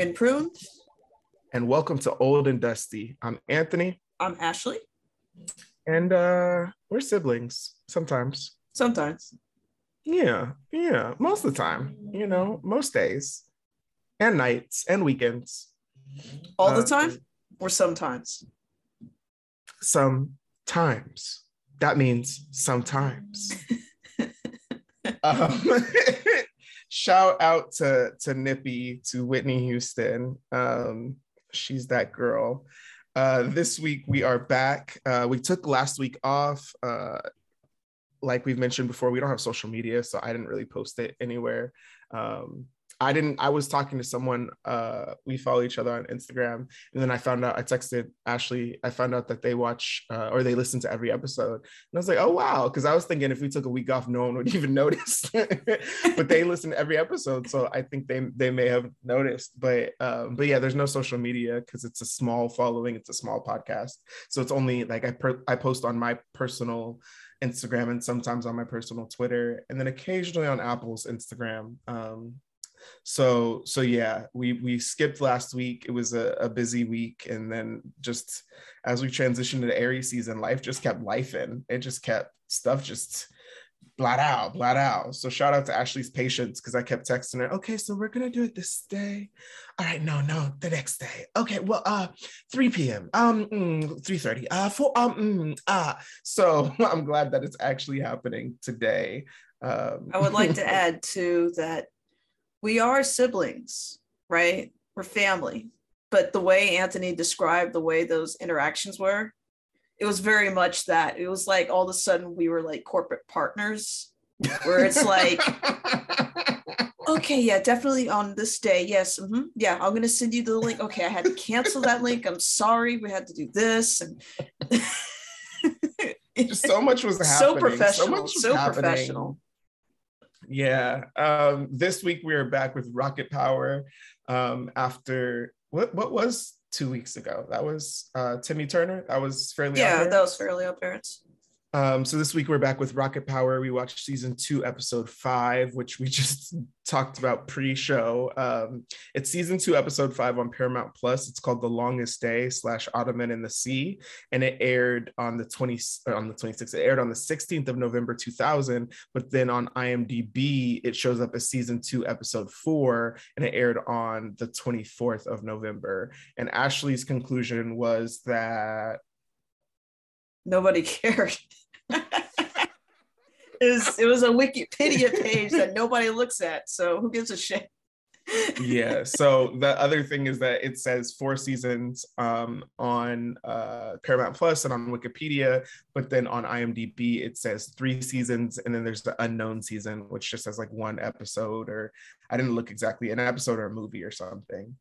young and pruned. And welcome to Old and Dusty. I'm Anthony. I'm Ashley. And uh we're siblings sometimes. Sometimes. Yeah, yeah. Most of the time, you know, most days and nights and weekends. All the uh, time or sometimes? Sometimes. That means sometimes. um, shout out to to Nippy, to Whitney Houston. Um, she's that girl. Uh, this week we are back. Uh, we took last week off. Uh, like we've mentioned before, we don't have social media, so I didn't really post it anywhere. Um, I didn't. I was talking to someone. Uh, we follow each other on Instagram, and then I found out. I texted Ashley. I found out that they watch uh, or they listen to every episode, and I was like, "Oh wow!" Because I was thinking if we took a week off, no one would even notice. but they listen to every episode, so I think they they may have noticed. But um, but yeah, there's no social media because it's a small following. It's a small podcast, so it's only like I per- I post on my personal Instagram and sometimes on my personal Twitter, and then occasionally on Apple's Instagram. Um, so so yeah we we skipped last week. It was a, a busy week. And then just as we transitioned to aries season life just kept life in it just kept stuff just blat out blat out. So shout out to ashley's patience because i kept texting her okay so we're gonna do it this day. All right no no the next day. Okay well uh 3 p.m um mm, 3 30 uh 4 um mm, ah. So i'm glad that it's actually happening today. Um, i would like to add to that we are siblings, right? We're family. But the way Anthony described the way those interactions were, it was very much that. It was like all of a sudden we were like corporate partners, where it's like, okay, yeah, definitely on this day. Yes. Mm-hmm, yeah, I'm going to send you the link. Okay, I had to cancel that link. I'm sorry. We had to do this. And so much was happening. So professional. So, so professional yeah. Um, this week we are back with Rocket Power um, after what what was two weeks ago? That was uh, Timmy Turner. That was fairly yeah. That was fairly apparent. Um, so this week we're back with Rocket Power. We watched season two, episode five, which we just talked about pre-show. Um, it's season two, episode five on Paramount Plus. It's called The Longest Day slash Ottoman in the Sea, and it aired on the 20 on the 26th. It aired on the 16th of November 2000, but then on IMDb it shows up as season two, episode four, and it aired on the 24th of November. And Ashley's conclusion was that nobody cared. It, was, it was a Wikipedia page that nobody looks at. So who gives a shit? yeah. So the other thing is that it says four seasons um, on uh, Paramount Plus and on Wikipedia, but then on IMDb it says three seasons, and then there's the unknown season, which just has like one episode, or I didn't look exactly an episode or a movie or something.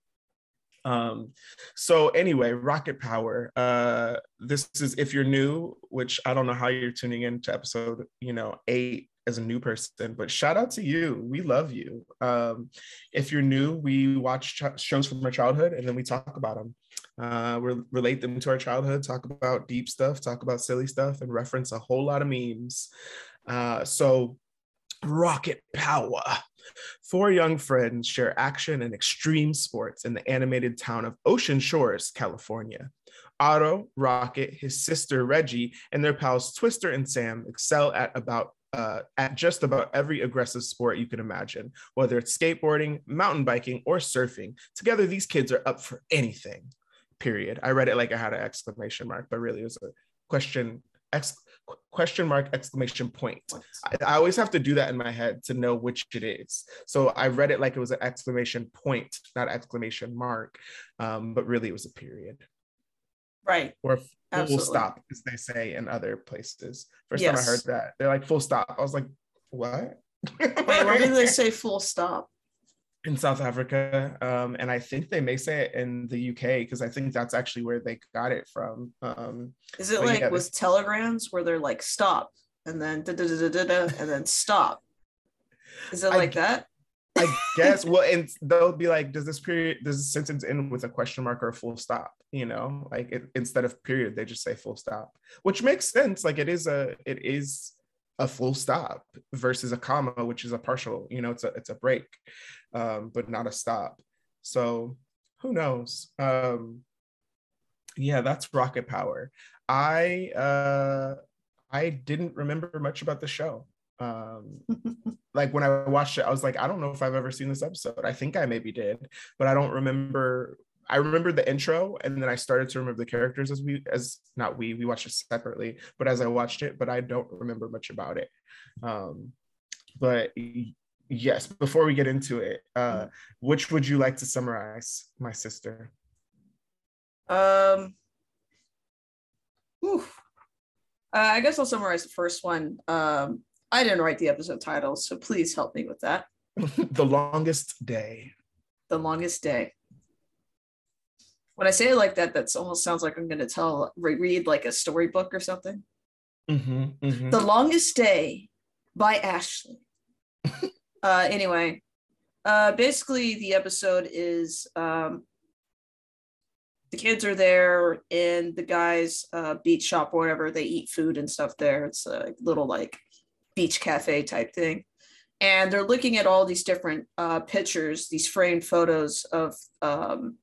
Um, so anyway, Rocket Power. Uh, this is if you're new, which I don't know how you're tuning in to episode, you know, eight as a new person, but shout out to you. We love you. Um, if you're new, we watch ch- shows from our childhood and then we talk about them. Uh, re- relate them to our childhood, talk about deep stuff, talk about silly stuff, and reference a whole lot of memes. Uh, so, Rocket Power. Four young friends share action and extreme sports in the animated town of Ocean Shores, California. Otto, Rocket, his sister Reggie, and their pals Twister and Sam excel at about uh, at just about every aggressive sport you can imagine, whether it's skateboarding, mountain biking, or surfing. Together, these kids are up for anything. Period. I read it like I had an exclamation mark, but really it was a question ex- question mark exclamation point. I, I, always have to do that in my head to know which it is. So I read it like it was an exclamation point, not exclamation mark, um, but really it was a period. Right. Or full stop, as they say in other places. First yes. time I heard that, they're like full stop. I was like, what? Wait, where did they say full stop? In South Africa, um, and I think they may say it in the UK because I think that's actually where they got it from. Um, Is it like yeah, with they... telegrams where they're like stop and then da da da da da and then stop? Is it like I, that? I guess. Well, and they'll be like, does this period, does this sentence end with a question mark or a full stop? You know, like it, instead of period, they just say full stop, which makes sense. Like it is a, it is a full stop versus a comma, which is a partial. You know, it's a, it's a break, um, but not a stop. So who knows? Um, yeah, that's Rocket Power. I uh, I didn't remember much about the show. Um, like when I watched it, I was like, I don't know if I've ever seen this episode. I think I maybe did, but I don't remember. I remember the intro, and then I started to remember the characters as we, as not we, we watched it separately, but as I watched it, but I don't remember much about it. Um, but yes, before we get into it, uh, which would you like to summarize, my sister? Um. Uh, I guess I'll summarize the first one. Um, I didn't write the episode title, so please help me with that. the longest day. The longest day. When I say it like that, that almost sounds like I'm going to tell, read like a storybook or something. Mm-hmm, mm-hmm. The longest day by Ashley. uh, anyway, uh, basically the episode is um, the kids are there in the guy's uh, beach shop or whatever. They eat food and stuff there. It's a little like beach cafe type thing. And they're looking at all these different uh, pictures, these framed photos of um,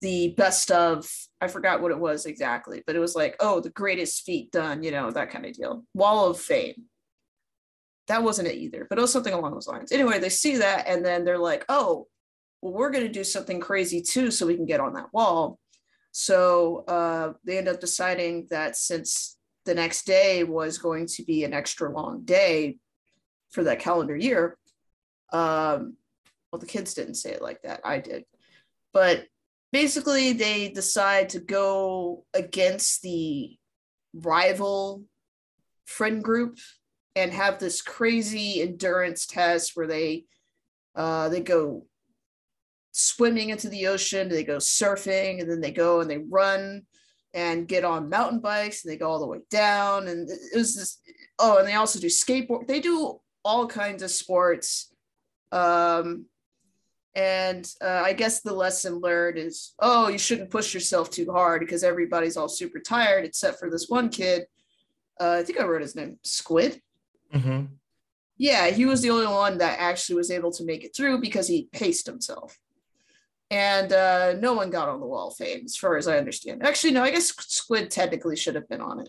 the best of, I forgot what it was exactly, but it was like, oh, the greatest feat done, you know, that kind of deal. Wall of Fame. That wasn't it either, but it was something along those lines. Anyway, they see that and then they're like, oh, well, we're going to do something crazy too so we can get on that wall. So uh, they end up deciding that since the next day was going to be an extra long day for that calendar year, um, well, the kids didn't say it like that. I did. But basically, they decide to go against the rival friend group and have this crazy endurance test where they uh, they go swimming into the ocean, they go surfing, and then they go and they run and get on mountain bikes and they go all the way down. And it was this, oh, and they also do skateboard. They do all kinds of sports. Um, and uh, I guess the lesson learned is, oh, you shouldn't push yourself too hard because everybody's all super tired, except for this one kid. Uh, I think I wrote his name, Squid. Mm-hmm. Yeah, he was the only one that actually was able to make it through because he paced himself and uh, no one got on the wall of fame, as far as I understand. Actually, no, I guess Squid technically should have been on it.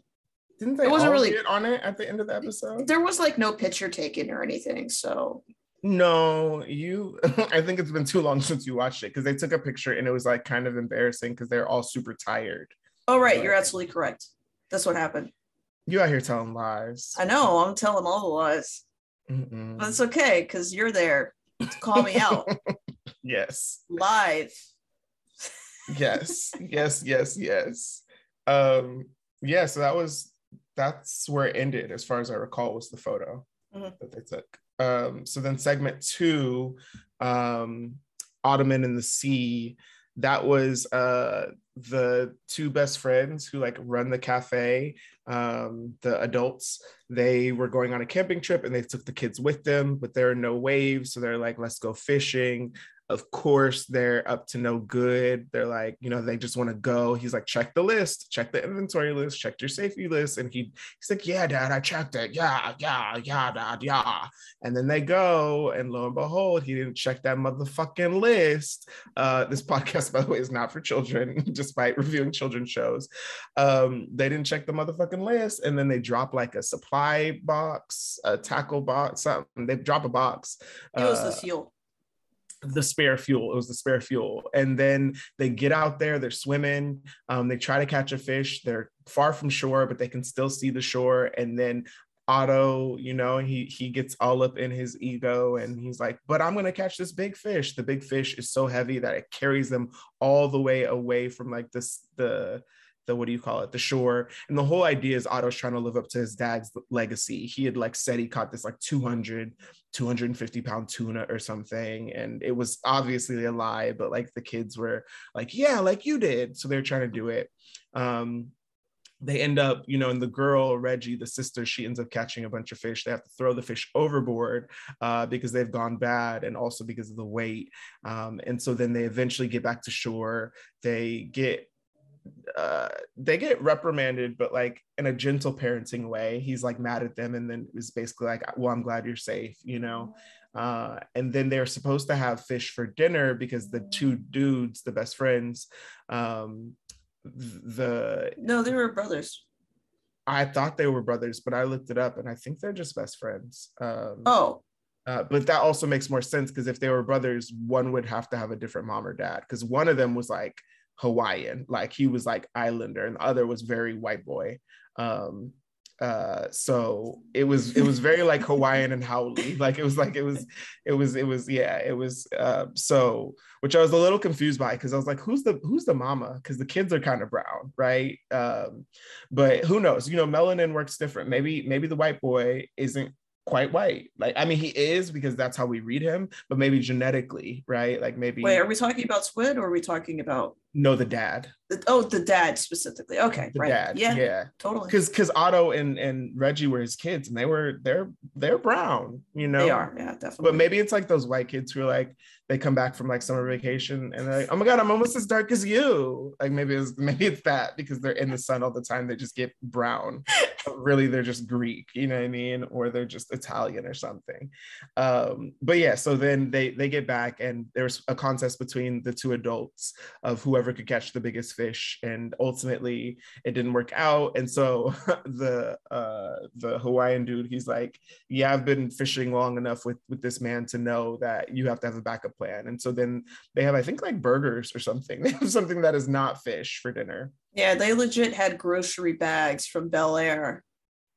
Didn't they it wasn't really get on it at the end of the episode? There was like no picture taken or anything, so. No, you. I think it's been too long since you watched it because they took a picture and it was like kind of embarrassing because they're all super tired. Oh right, but... you're absolutely correct. That's what happened. You out here telling lies. I know. I'm telling all the lies, Mm-mm. but it's okay because you're there to call me out. Yes. Live. yes. Yes. Yes. Yes. Um, yeah, so that was that's where it ended, as far as I recall, was the photo mm-hmm. that they took. Um, so then segment two, um, Ottoman in the Sea, that was uh the two best friends who like run the cafe um the adults they were going on a camping trip and they took the kids with them but there are no waves. So they're like let's go fishing of course they're up to no good. They're like you know they just want to go. He's like check the list check the inventory list check your safety list. And he he's like yeah dad i checked it. Yeah yeah yeah dad yeah. And then they go and lo and behold he didn't check that motherfucking list. Uh this podcast by the way is not for children despite reviewing children's shows. Um they didn't check the motherfucking list and then they drop like a supply box a tackle box something. They drop a box. It was uh, the seal the spare fuel. It was the spare fuel. And then they get out there, they're swimming, um, they try to catch a fish. They're far from shore, but they can still see the shore. And then Otto, you know, he he gets all up in his ego and he's like, "But I'm going to catch this big fish. The big fish is so heavy that it carries them all the way away from like this the the what do you call it the shore and the whole idea is otto's trying to live up to his dad's legacy he had like said he caught this like 200 250 pound tuna or something and it was obviously a lie but like the kids were like yeah like you did so they're trying to do it um they end up, you know, and the girl, Reggie, the sister, she ends up catching a bunch of fish. They have to throw the fish overboard uh, because they've gone bad and also because of the weight. Um, and so then they eventually get back to shore. They get uh, they get reprimanded, but like in a gentle parenting way. He's like mad at them and then is basically like, well, I'm glad you're safe, you know? Uh, and then they're supposed to have fish for dinner because the two dudes, the best friends, um, the no, they were brothers. I thought they were brothers, but I looked it up and I think they're just best friends. Um, oh, uh, but that also makes more sense because if they were brothers, one would have to have a different mom or dad because one of them was like Hawaiian, like he was like Islander, and the other was very white boy. Um, uh so it was it was very like hawaiian and haole like it was like it was it was it was yeah it was uh so which i was a little confused by because i was like who's the who's the mama because the kids are kind of brown right um but who knows you know melanin works different maybe maybe the white boy isn't quite white. Like, I mean, he is because that's how we read him, but maybe genetically, right? Like, maybe. Wait, are we talking about Squid or are we talking about? No, the dad. The, oh, the dad specifically. Okay, the right. Dad. Yeah, yeah, totally. Because because Otto and and Reggie were his kids, and they were they're they're brown, you know. They are, yeah, definitely. But maybe it's like those white kids who are like they come back from like summer vacation and they're like, oh my god, I'm almost as dark as you. Like maybe it's maybe it's that because they're in the sun all the time, they just get brown. really, they're just Greek, you know what I mean, or they're just Italian or something. Um, but yeah, so then they they get back and there's a contest between the two adults of whoever could catch the biggest fish, and ultimately it didn't work out. And so the uh, the Hawaiian dude, he's like, yeah, I've been fishing long enough with with this man to know that you have to have a backup plan. And so then they have, I think, like burgers or something. They have something that is not fish for dinner. Yeah, they legit had grocery bags from Bel Air,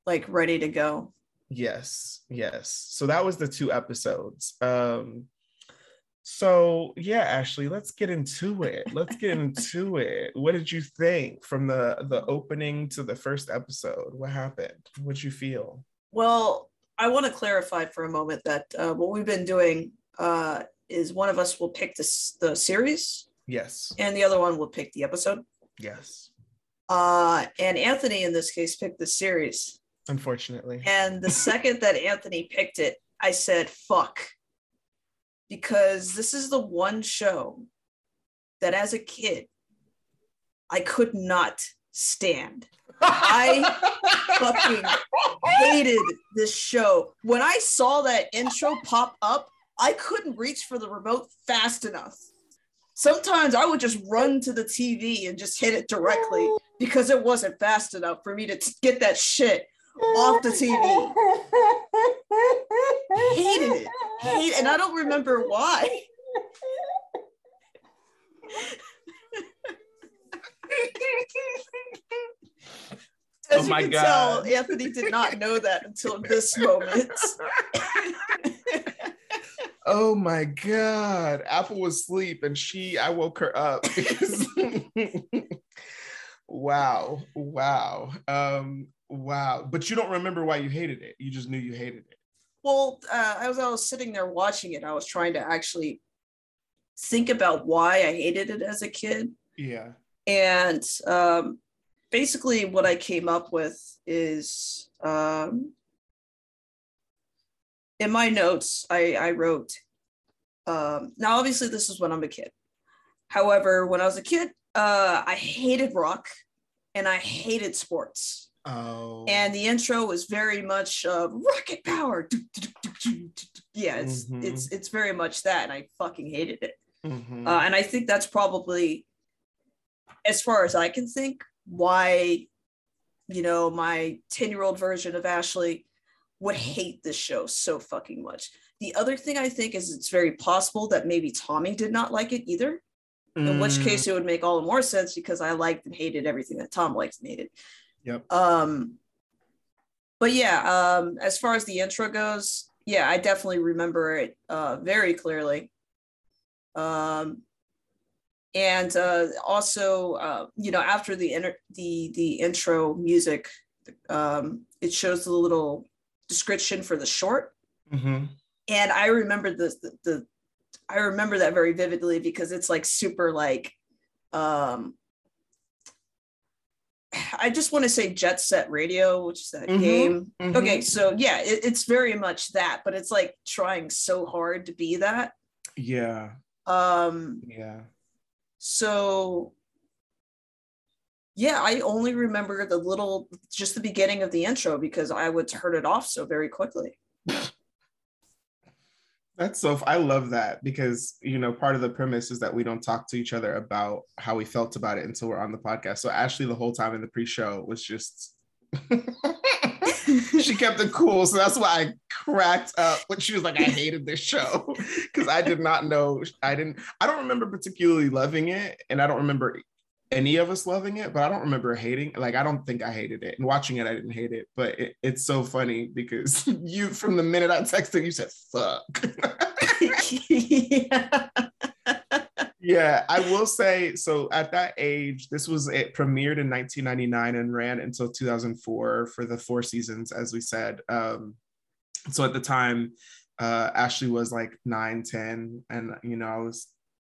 like ready to go. Yes, yes. So that was the two episodes. Um, so yeah, Ashley, let's get into it. Let's get into it. What did you think from the the opening to the first episode? What happened? What did you feel? Well, I want to clarify for a moment that uh, what we've been doing uh, is one of us will pick the, the series Yes. and the other one will pick the episode. Yes. Uh, and Anthony, in this case, picked the series. Unfortunately. And the second that Anthony picked it, I said, fuck. Because this is the one show that as a kid, I could not stand. I fucking hated this show. When I saw that intro pop up, I couldn't reach for the remote fast enough. Sometimes I would just run to the TV and just hit it directly because it wasn't fast enough for me to get that shit off the TV. Hated it. Hate, and I don't remember why. As Oh you can God. tell, Anthony did not know that until this moment. Oh my god. Apple was asleep and she I woke her up because Wow. Wow. Um wow. But you don't remember why you hated it. You just knew you hated it. well, uh, as I was sitting there watching it, I was trying to actually think about why I hated it as a kid. Yeah. And um, basically, what I came up with is um, in my notes, I, I wrote, um, now obviously, this is when I'm a kid. However, when I was a kid, uh, I hated rock and I hated sports. Oh. And the intro was very much uh, rocket power. Yeah, it's Mhm. it's it's very much that, and I fucking hated it. Mhm. Uh, and I think that's probably, as far as I can think, why, you know, my 10 year old version of Ashley would hate this show so fucking much. The other thing I think is it's very possible that maybe Tommy did not like it either, in which Mm, case it would make all the more sense because I liked and hated everything that Tom liked and hated. Yep. Um, but yeah, um, as far as the intro goes, yeah, I definitely remember it uh, very clearly. Um, and uh, also, uh, you know, after the inter- the the intro music, um, it shows the little description for the short, mhm. and I remember the, the the I remember that very vividly because it's like super like um I just want to say Jet Set Radio, which is that Mhm, game. mhm. Okay, so yeah, it, it's very much that, but it's like trying so hard to be that. Yeah, Um, yeah. so yeah, I only remember the little, just the beginning of the intro because I would turn it off so very quickly. That's so. I love that because you know part of the premise is that we don't talk to each other about how we felt about it until we're on the podcast. So Ashley, the whole time in the pre-show, was just she kept it cool. So that's why I cracked up when she was like, "I hated this show" because I did not know. I didn't. I don't remember particularly loving it, and I don't remember any of us loving it, but I don't remember hating. Like I don't think I hated it. And watching it, I didn't hate it. But it, it's so funny because you, from the minute I texted, you said "fuck." yeah. yeah, I will say so. At that age, this was it premiered in 1999 and ran until 2004 for the four seasons, as we said. Um, so at the time, uh, Ashley was like 9, 10, and you know, I was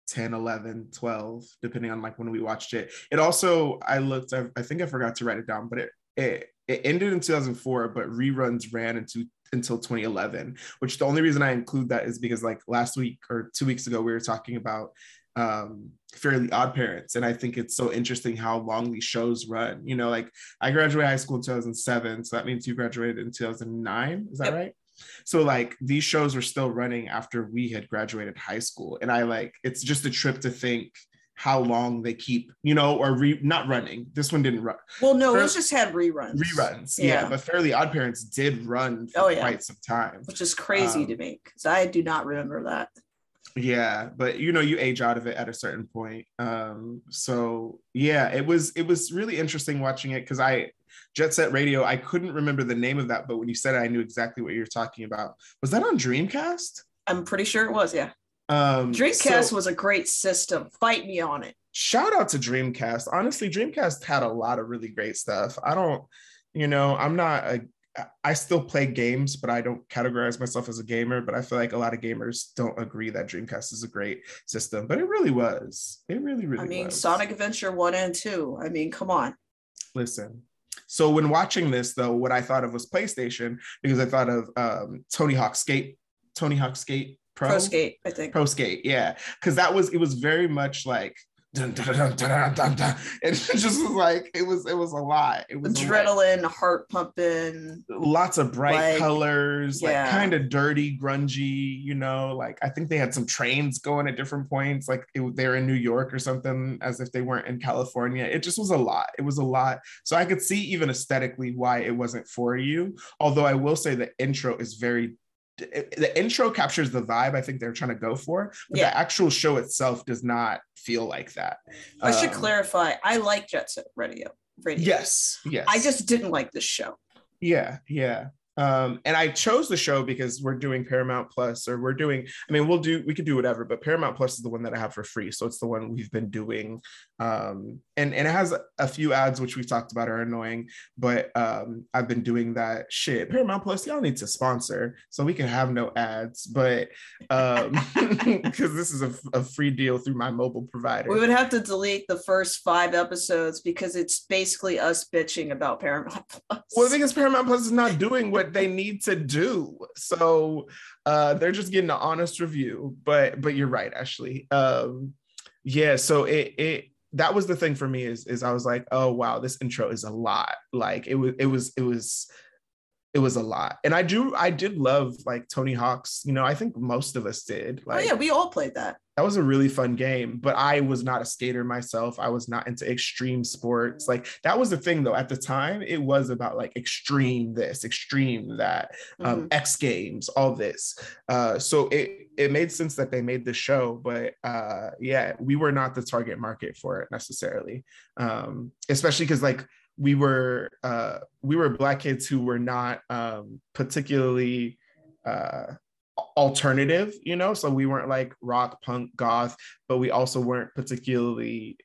10, 11, 12, depending on like when we watched it. It also, I looked, I, I think I forgot to write it down, but it, it, it ended in 2004, but reruns ran into until 2011, which the only reason I include that is because like last week or two weeks ago, we were talking about um fairly odd parents and i think it's so interesting how long these shows run you know like i graduated high school in 2007 so that means you graduated in 2009 is that Yep. right so like these shows were still running after we had graduated high school and i like it's just a trip to think how long they keep you know or re- not running this one didn't run Well, no, it First- was just had reruns. reruns yeah. Yeah. but fairly odd parents did run for Oh, yeah. quite some time Which is crazy Um, to me because I do not remember that. yeah but you know you age out of it at a certain point um so yeah it was it was really interesting watching it because i jet set radio i couldn't remember the name of that but when you said it i knew exactly what you were talking about was that on dreamcast I'm pretty sure it was, yeah. um Dreamcast so was a great system. Fight me on it. shout out to dreamcast honestly dreamcast had a lot of really great stuff i don't you know i'm not a I still play games, but I don't categorize myself as a gamer. But I feel like a lot of gamers don't agree that Dreamcast is a great system, but it really was. It really, really I mean, was. Sonic Adventure 1 and 2. I mean, come on. Listen. So when watching this, though, what I thought of was PlayStation because I thought of um, Tony Hawk Skate, Tony Hawk Skate Pro, Pro Skate, I think. Pro Skate, yeah, because that was it was very much like. Dun, dun, dun. And it just was like it was it was a lot. It was. Adrenaline, heart pumping. lots of bright Like, colors, like kind of dirty, grungy, you know. Like I think they had some trains going at different points, like it, they're in New York or something, as if they weren't in California. It just was a lot. It was a lot. So I could see even aesthetically why it wasn't for you. Although I will say the intro is very. The intro captures the vibe I think they're trying to go for, but Yeah. the actual show itself does not feel like that. I should Um, clarify. I like Jet Set Radio. Radio. Yes, yes. I just didn't like this show. Yeah, yeah. Um, and I chose the show because we're doing Paramount Plus, or we're doing. I mean, we'll do. We could do whatever, but Paramount Plus is the one that I have for free, so it's the one we've been doing. Um, and and it has a few ads which we've talked about are annoying, but um, I've been doing that. Shit, Paramount Plus, y'all need to sponsor so we can have no ads, but um, because this is a, a free deal through my mobile provider. We would have to delete the first five episodes because it's basically us bitching about Paramount Plus. Well, the thing is, Paramount Plus is not doing what they need to do, so uh, they're just getting an honest review. But but you're right, Ashley. Um, yeah, so it it that was the thing for me is is I was like, oh wow, this intro is a lot. Like it was it was it was it was a lot, and I do I did love like Tony Hawk's. You know, I think most of us did. oh yeah, we all played that. that was a really fun game but i was not a skater myself i was not into extreme sports like that was the thing though at the time it was about like extreme this extreme that um, Mhm. x games all this uh, so it it made sense that they made the show but uh, yeah we were not the target market for it necessarily um, especially because like we were uh, we were black kids who were not um, particularly uh, alternative, you know. So we weren't like rock, punk, goth, but we also weren't particularly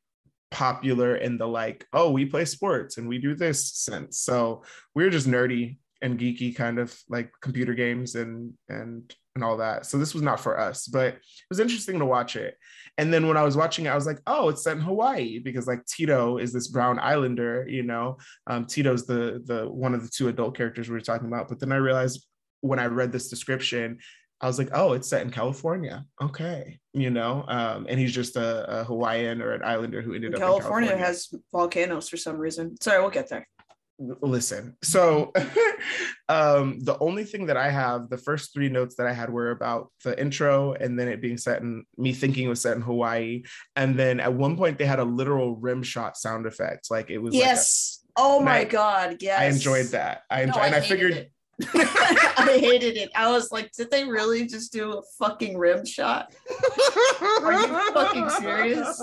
popular in the like, oh, we play sports and we do this sense. So we were just nerdy and geeky, kind of like computer games and and and all that. So this was not for us, but it was interesting to watch it. And then when I was watching it, I was like, oh, it's set in Hawaii because like Tito is this brown islander, you know. Um, Tito's the the one of the two adult characters we were talking about. But then I realized when I read this description, I was like, oh, it's set in California. Okay. You know, um, and he's just a, a, Hawaiian or an islander who ended California up in California. has volcanoes for some reason. Sorry, we'll get there. Listen, so um, the only thing that I have, the first three notes that I had were about the intro and then it being set in me thinking it was set in Hawaii. And then at one point they had a literal rim shot sound effect. Like it was yes. Like a, oh my I, god, yes. I enjoyed that. I enjoyed no, I and I figured it. I hated it. I was like, did they really just do a fucking rim shot? Are you fucking serious?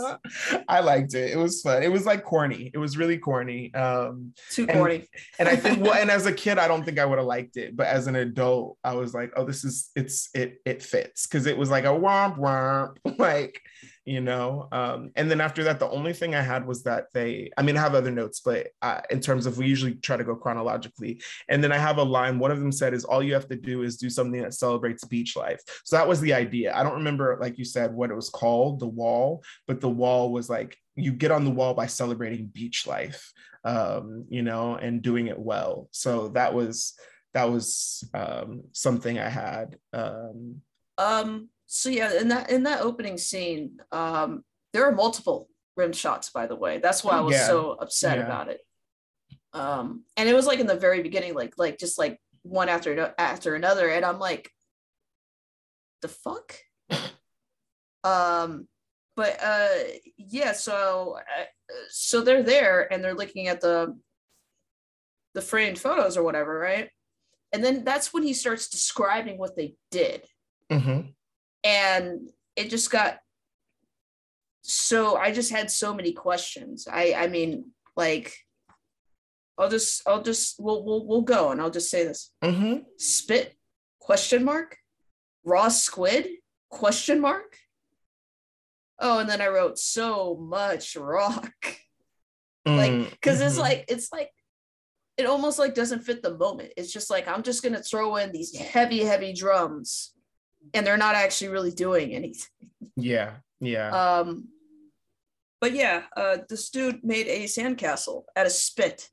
I liked it. It was fun. It was like corny. It was really corny. Um too and, corny. and I think well, and as a kid, I don't think I would have liked it. But as an adult, I was like, oh, this is it's it it fits because it was like a womp womp. Like you know um, and then after that the only thing i had was that they i mean i have other notes but uh, in terms of we usually try to go chronologically. And then i have a line one of them said is all you have to do is do something that celebrates beach life. So that was the idea. I don't remember like you said what it was called the wall but the wall was like you get on the wall by celebrating beach life um, you know and doing it well. So that was that was um, something i had um, um so yeah, in that in that opening scene, um, there are multiple rim shots. By the way, that's why I was yeah. so upset yeah. about it. Um, and it was like in the very beginning, like like just like one after after another, and I'm like, the fuck. um, but uh, yeah, so uh, so they're there and they're looking at the the framed photos or whatever, right? And then that's when he starts describing what they did. Mm-hmm and it just got so i just had so many questions. I i mean like i'll just i'll just we'll we'll, we'll go and i'll just say this. Mm-hmm. spit? Question mark? Raw squid? Question mark? Oh and then i wrote so much rock. Mm-hmm. like because it's like it's like it almost like doesn't fit the moment. It's just like i'm just gonna throw in these heavy heavy drums and they're not actually really doing anything. Yeah, yeah. Um, but yeah, uh, this dude made a sandcastle out of spit.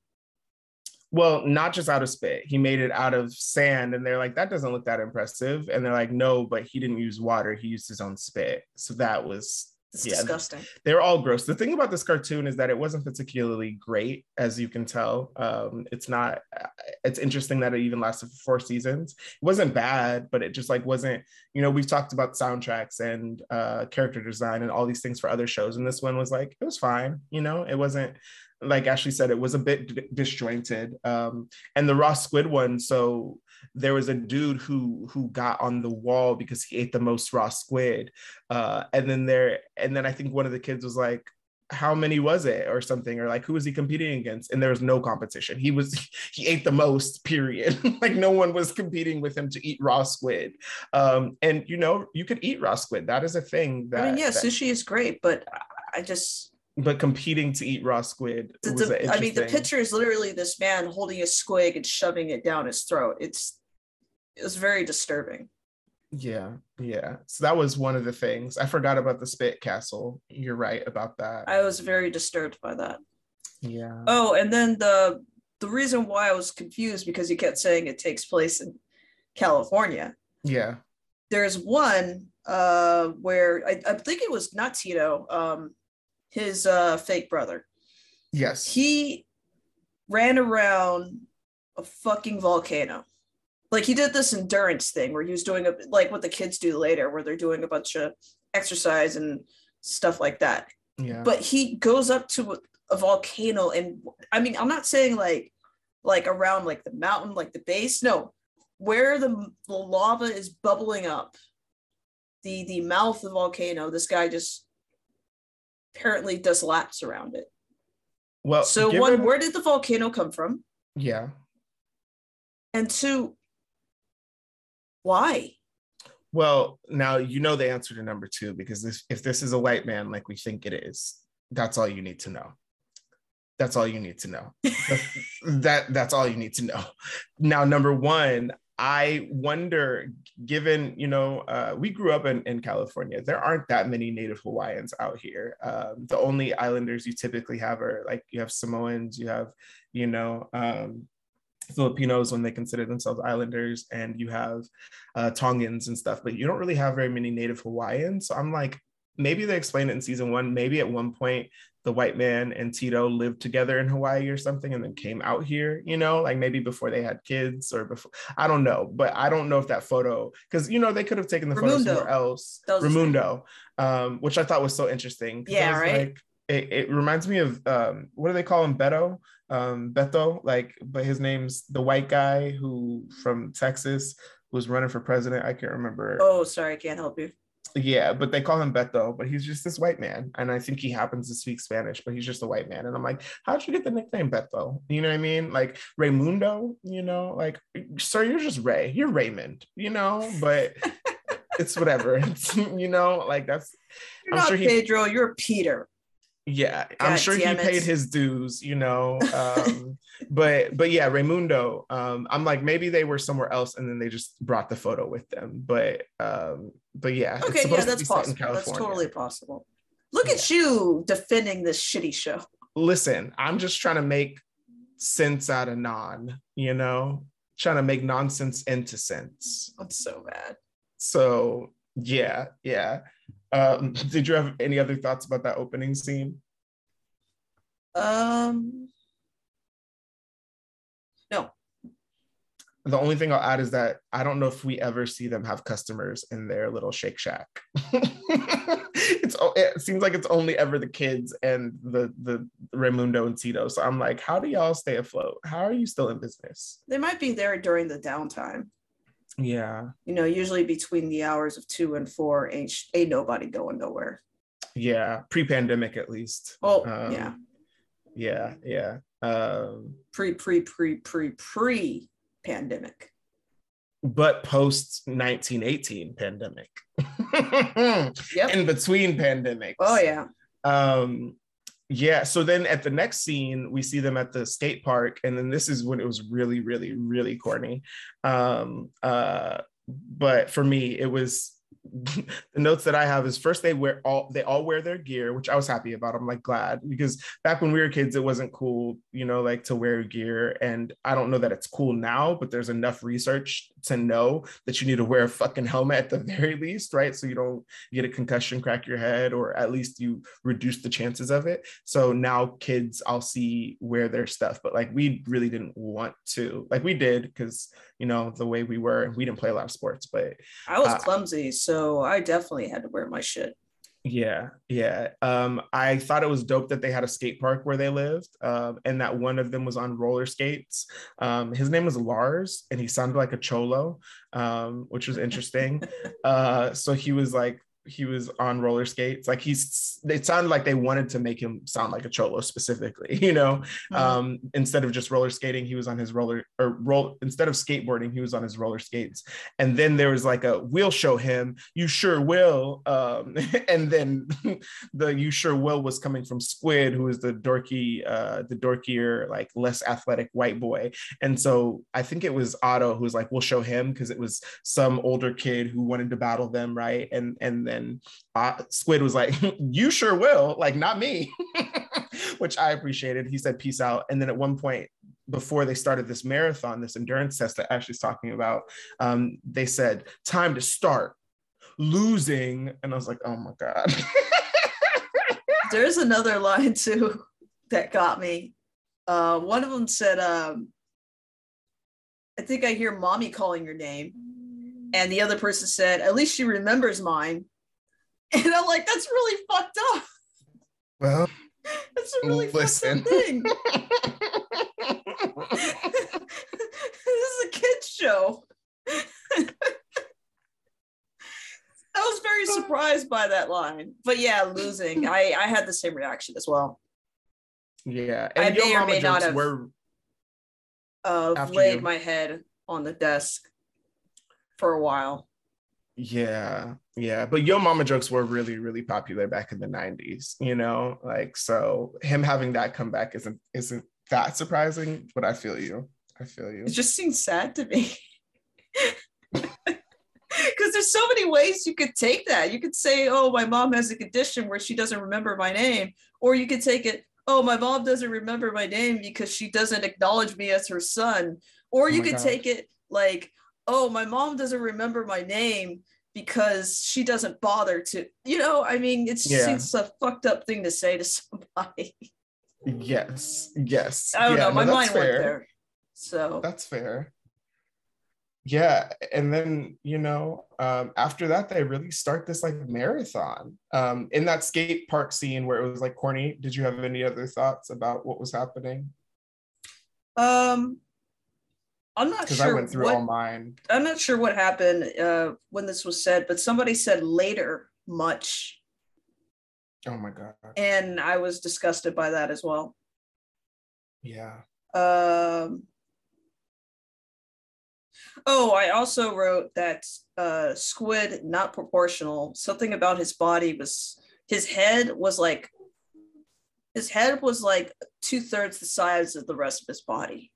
Well, not just out of spit. He made it out of sand, and they're like, "That doesn't look that impressive." And they're like, "No, but he didn't use water. He used his own spit." So that was it's yeah, disgusting. They're all gross. The thing about this cartoon is that it wasn't particularly great, as you can tell. Um, it's not. It's interesting that it even lasted for four seasons. It wasn't bad, but it just like wasn't. You know, we've talked about soundtracks and uh, character design and all these things for other shows, and this one was like it was fine. You know, it wasn't like Ashley said, it was a bit d- disjointed. Um, and the raw squid one, so there was a dude who who got on the wall because he ate the most raw squid, uh, and then there, and then I think one of the kids was like, "How many was it?" or something, or like, "Who was he competing against?" And there was no competition. He was he ate the most. Period. like no one was competing with him to eat raw squid. Um, and you know, you could eat raw squid. That is a thing. That I mean, yeah, that, sushi is great, but I just but competing to eat raw squid. The, the, I mean, the picture is literally this man holding a squid and shoving it down his throat. It's it was very disturbing. Yeah, yeah. So that was one of the things. I forgot about the spit castle. You're right about that. I was very disturbed by that. Yeah. Oh, and then the the reason why I was confused because he kept saying it takes place in California. Yeah. There's one uh where I, I think it was not Tito. Um his uh, fake brother. Yes. He ran around a fucking volcano. Like he did this endurance thing where he was doing a like what the kids do later, where they're doing a bunch of exercise and stuff like that. Yeah. But he goes up to a, a volcano and I mean, I'm not saying like like around like the mountain, like the base. No, where the, the lava is bubbling up, the the mouth of the volcano. This guy just apparently does laps around it. Well, so given... one, where did the volcano come from? Yeah. And two, why? Well, now you know the answer to number two because this, if this is a white man like we think it is, that's all you need to know. That's all you need to know. that that's all you need to know. Now, number one, I wonder, given, you know, uh, we grew up in, in California, there aren't that many Native Hawaiians out here. Um, the only islanders you typically have are like you have Samoans, you have, you know, um, Filipinos when they consider themselves islanders, and you have uh, Tongans and stuff, but you don't really have very many Native Hawaiians. So I'm like, maybe they explain it in season one. Maybe at one point the white man and Tito lived together in Hawaii or something and then came out here, you know, like maybe before they had kids or before, I don't know, but I don't know if that photo, because, you know, they could have taken the Raymundo. photo somewhere else, Raymundo, um, which I thought was so interesting. Yeah, right. Like, it, it, reminds me of um, what do they call him Beto um, Beto like but his name's the white guy who from Texas was running for president I can't remember oh sorry I can't help you yeah, but they call him Beto, but he's just this white man. And I think he happens to speak Spanish, but he's just a white man. And I'm like, how'd you get the nickname Beto? You know what I mean? Like Raymundo, you know, like, sir, you're just Ray. You're Raymond, you know, but it's whatever. It's, you know, like that's you're I'm not sure he, Pedro, you're Peter yeah God i'm sure he it. paid his dues you know um, but but yeah raymundo um, i'm like maybe they were somewhere else and then they just brought the photo with them but um, but yeah okay yeah that's possible. That's totally possible. Look yeah. at you defending this shitty show. Listen i'm just trying to make sense out of non you know trying to make nonsense into sense. That's so bad. So yeah yeah um, did you have any other thoughts about that opening scene? Um, no. The only thing I'll add is that I don't know if we ever see them have customers in their little Shake Shack. it's it seems like it's only ever the kids and the the Raymundo and Tito. So I'm like, how do y'all stay afloat? How are you still in business? They might be there during the downtime. Yeah. You know, usually between the hours of two and four, ain't, ain't nobody going nowhere. Yeah. Pre pandemic, at least. Oh, um, yeah. Yeah. Yeah. Um, pre, pre, pre, pre, pre pandemic. But post 1918 pandemic. yep. In between pandemics. Oh, yeah. Um, yeah so then at the next scene we see them at the skate park and then this is when it was really really really corny. Um uh but for me it was the notes that I have is first they wear all they all wear their gear, which I was happy about. I'm like glad because back when we were kids, it wasn't cool, you know, like to wear gear. And I don't know that it's cool now, but there's enough research to know that you need to wear a fucking helmet at the very least, right? So you don't get a concussion, crack your head, or at least you reduce the chances of it. So now kids I'll see wear their stuff, but like we really didn't want to, like we did because you know the way we were, we didn't play a lot of sports, but I was uh, clumsy. So I definitely had to wear my shit. Yeah, yeah. Um, I thought it was dope that they had a skate park where they lived, um, and that one of them was on roller skates. Um, his name was Lars, and he sounded like a cholo, um, which was interesting. uh, so he was like he was on roller skates. Like he's, it sounded like they wanted to make him sound like a cholo specifically, you know. Mm-hmm. Um, instead of just roller skating, he was on his roller or roll. Instead of skateboarding, he was on his roller skates. And then there was like a, "We'll show him." You sure will. Um, and then the "You sure will" was coming from Squid, who is the dorky, uh, the dorkier, like less athletic white boy. And so I think it was Otto who was like, "We'll show him," because it was some older kid who wanted to battle them, right? And and then and uh, Squid was like, "You sure will," like not me, which I appreciated. He said, "Peace out." And then at one point, before they started this marathon, this endurance test that Ashley's talking about, um, they said, "Time to start." Losing, and I was like, "Oh my god." There's another line too that got me. Uh, one of them said, um, "I think I hear mommy calling your name," and the other person said, "At least she remembers mine." And I'm like, that's really fucked up. Well, that's a really listen. fucked up thing. this is a kids show. I was very surprised by that line. But yeah, losing. I I had the same reaction as well. Yeah, and I may or may not have were uh, laid you. my head on the desk for a while. Yeah, yeah. But Yo Mama jokes were really, really popular back in the 90s, you know? Like so him having that come back isn't isn't that surprising, but I feel you. I feel you. It just seems sad to me. Because there's so many ways you could take that. You could say, oh, my mom has a condition where she doesn't remember my name. Or you could take it, oh, my mom doesn't remember my name because she doesn't acknowledge me as her son. Or Oh you my could take it like, oh, my mom doesn't remember my name because she doesn't bother to, you know, I mean, it's Yeah. it's a fucked up thing to say to somebody. Yes, yes. I don't Yeah, know. My that's mind went there. So That's fair. Yeah, and then you know, um, after that, they really start this like marathon. Um, in that skate park scene where it was like corny. Did you have any other thoughts about what was happening? um I'm not sure I went through what all mine. I'm not sure what happened uh, when this was said, but somebody said later much, Oh my god. and I was disgusted by that as well. Yeah. Um, oh, I also wrote that uh, Squid not proportional. Something about his body was his head was like his head was like two thirds the size of the rest of his body.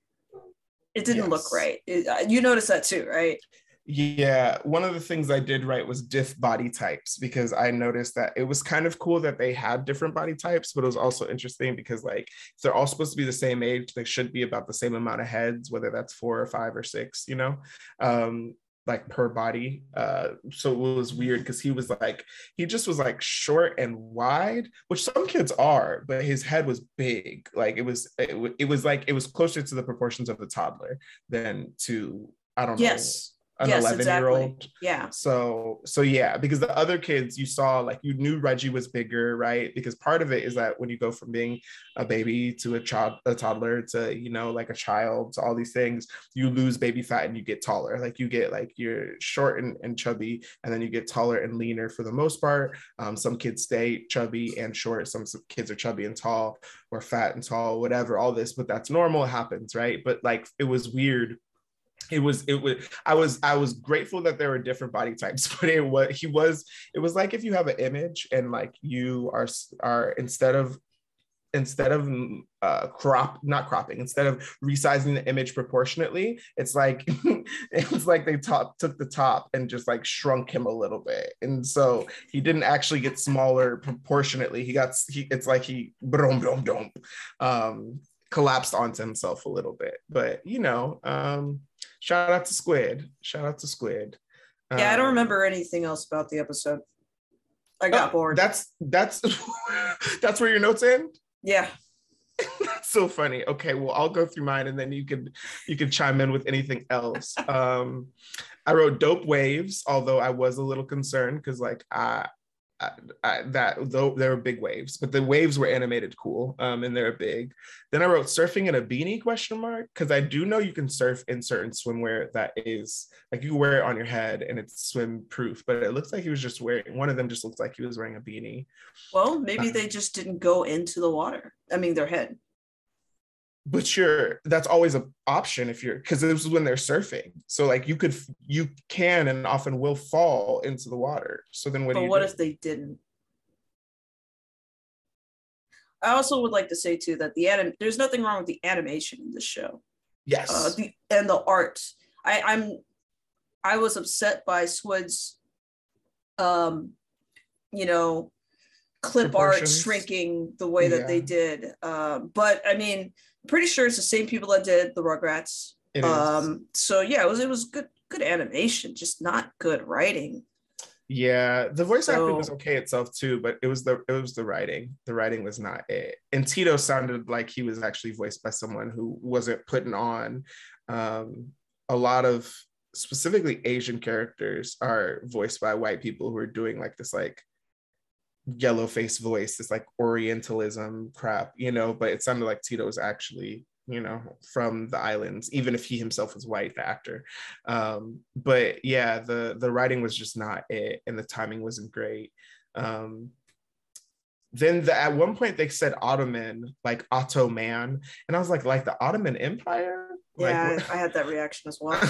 It didn't look right. It- uh, you noticed that too, right? Yeah, one of the things I did write was diff body types because I noticed that it was kind of cool that they had different body types, but it was also interesting because like if they're all supposed to be the same age, they should be about the same amount of heads, whether that's four or five or six, you know, um, like per body. Uh, so it was weird because he was like he just was like short and wide, which some kids are, but his head was big. Like it was it, wa- it was like it was closer to the proportions of the toddler than to I don't know Yes. An yes, 11 exactly. year old Yeah. so so yeah because the other kids you saw like you knew reggie was bigger right? Because part of it is that when you go from being a baby to a child a toddler to you know like a child to all these things you lose baby fat and you get taller. Like you get like you're short and, and chubby and then you get taller and leaner for the most part. Um, some kids stay chubby and short some, some kids are chubby and tall or fat and tall whatever all this but that's normal it happens right? But like it was weird it was it was i was i was grateful that there were different body types but it was he was it was like if you have an image and like you are are instead of instead of uh crop not cropping instead of resizing the image proportionately it's like it's like they top took the top and just like shrunk him a little bit. And so he didn't actually get smaller proportionately. He got he it's like he brum, brum, brum, um collapsed onto himself a little bit. But you know um shout out to squid shout out to squid Yeah, I don't Um, remember anything else about the episode. I got oh, bored. that's that's that's where your notes end yeah. that's so funny okay well i'll go through mine and then you can you can chime in with anything else um i wrote dope waves although i was a little concerned because like i I, that though there were big waves, but the waves were animated cool, um, and they're big. Then I wrote surfing in a beanie question mark because I do know you can surf in certain swimwear that is like you wear it on your head and it's swim proof. But it looks like he was just wearing one of them. Just looks like he was wearing a beanie. Well, maybe they just didn't go into the water. I mean, their head. But you're that's always an option if you're because this is when they're surfing so like you could you can and often will fall into the water so then what do but you what do? if they didn't? I also would like to say too that the anim- there's nothing wrong with the animation in this show. yes Uh, the and the art. I, I'm I was upset by Squid's um you know clip art shrinking the way that they did. Um, but I mean, pretty sure it's the same people that did the Rugrats. it is. Um, so yeah, it was it was good good animation, just not good writing. yeah the voice acting was okay itself too but it was the it was the writing the writing was not it and tito sounded like he was actually voiced by someone who wasn't putting on um a lot of specifically asian characters are voiced by white people who are doing like this like yellow face voice, this like Orientalism crap, you know, but it sounded like Tito was actually, you know, from the islands, even if he himself was white, the actor. Um, but yeah, the the writing was just not it, and the timing wasn't great. Um, then the, at one point they said Ottoman, like Ottoman, and I was like, like the Ottoman Empire. Yeah, like, I had that reaction as well.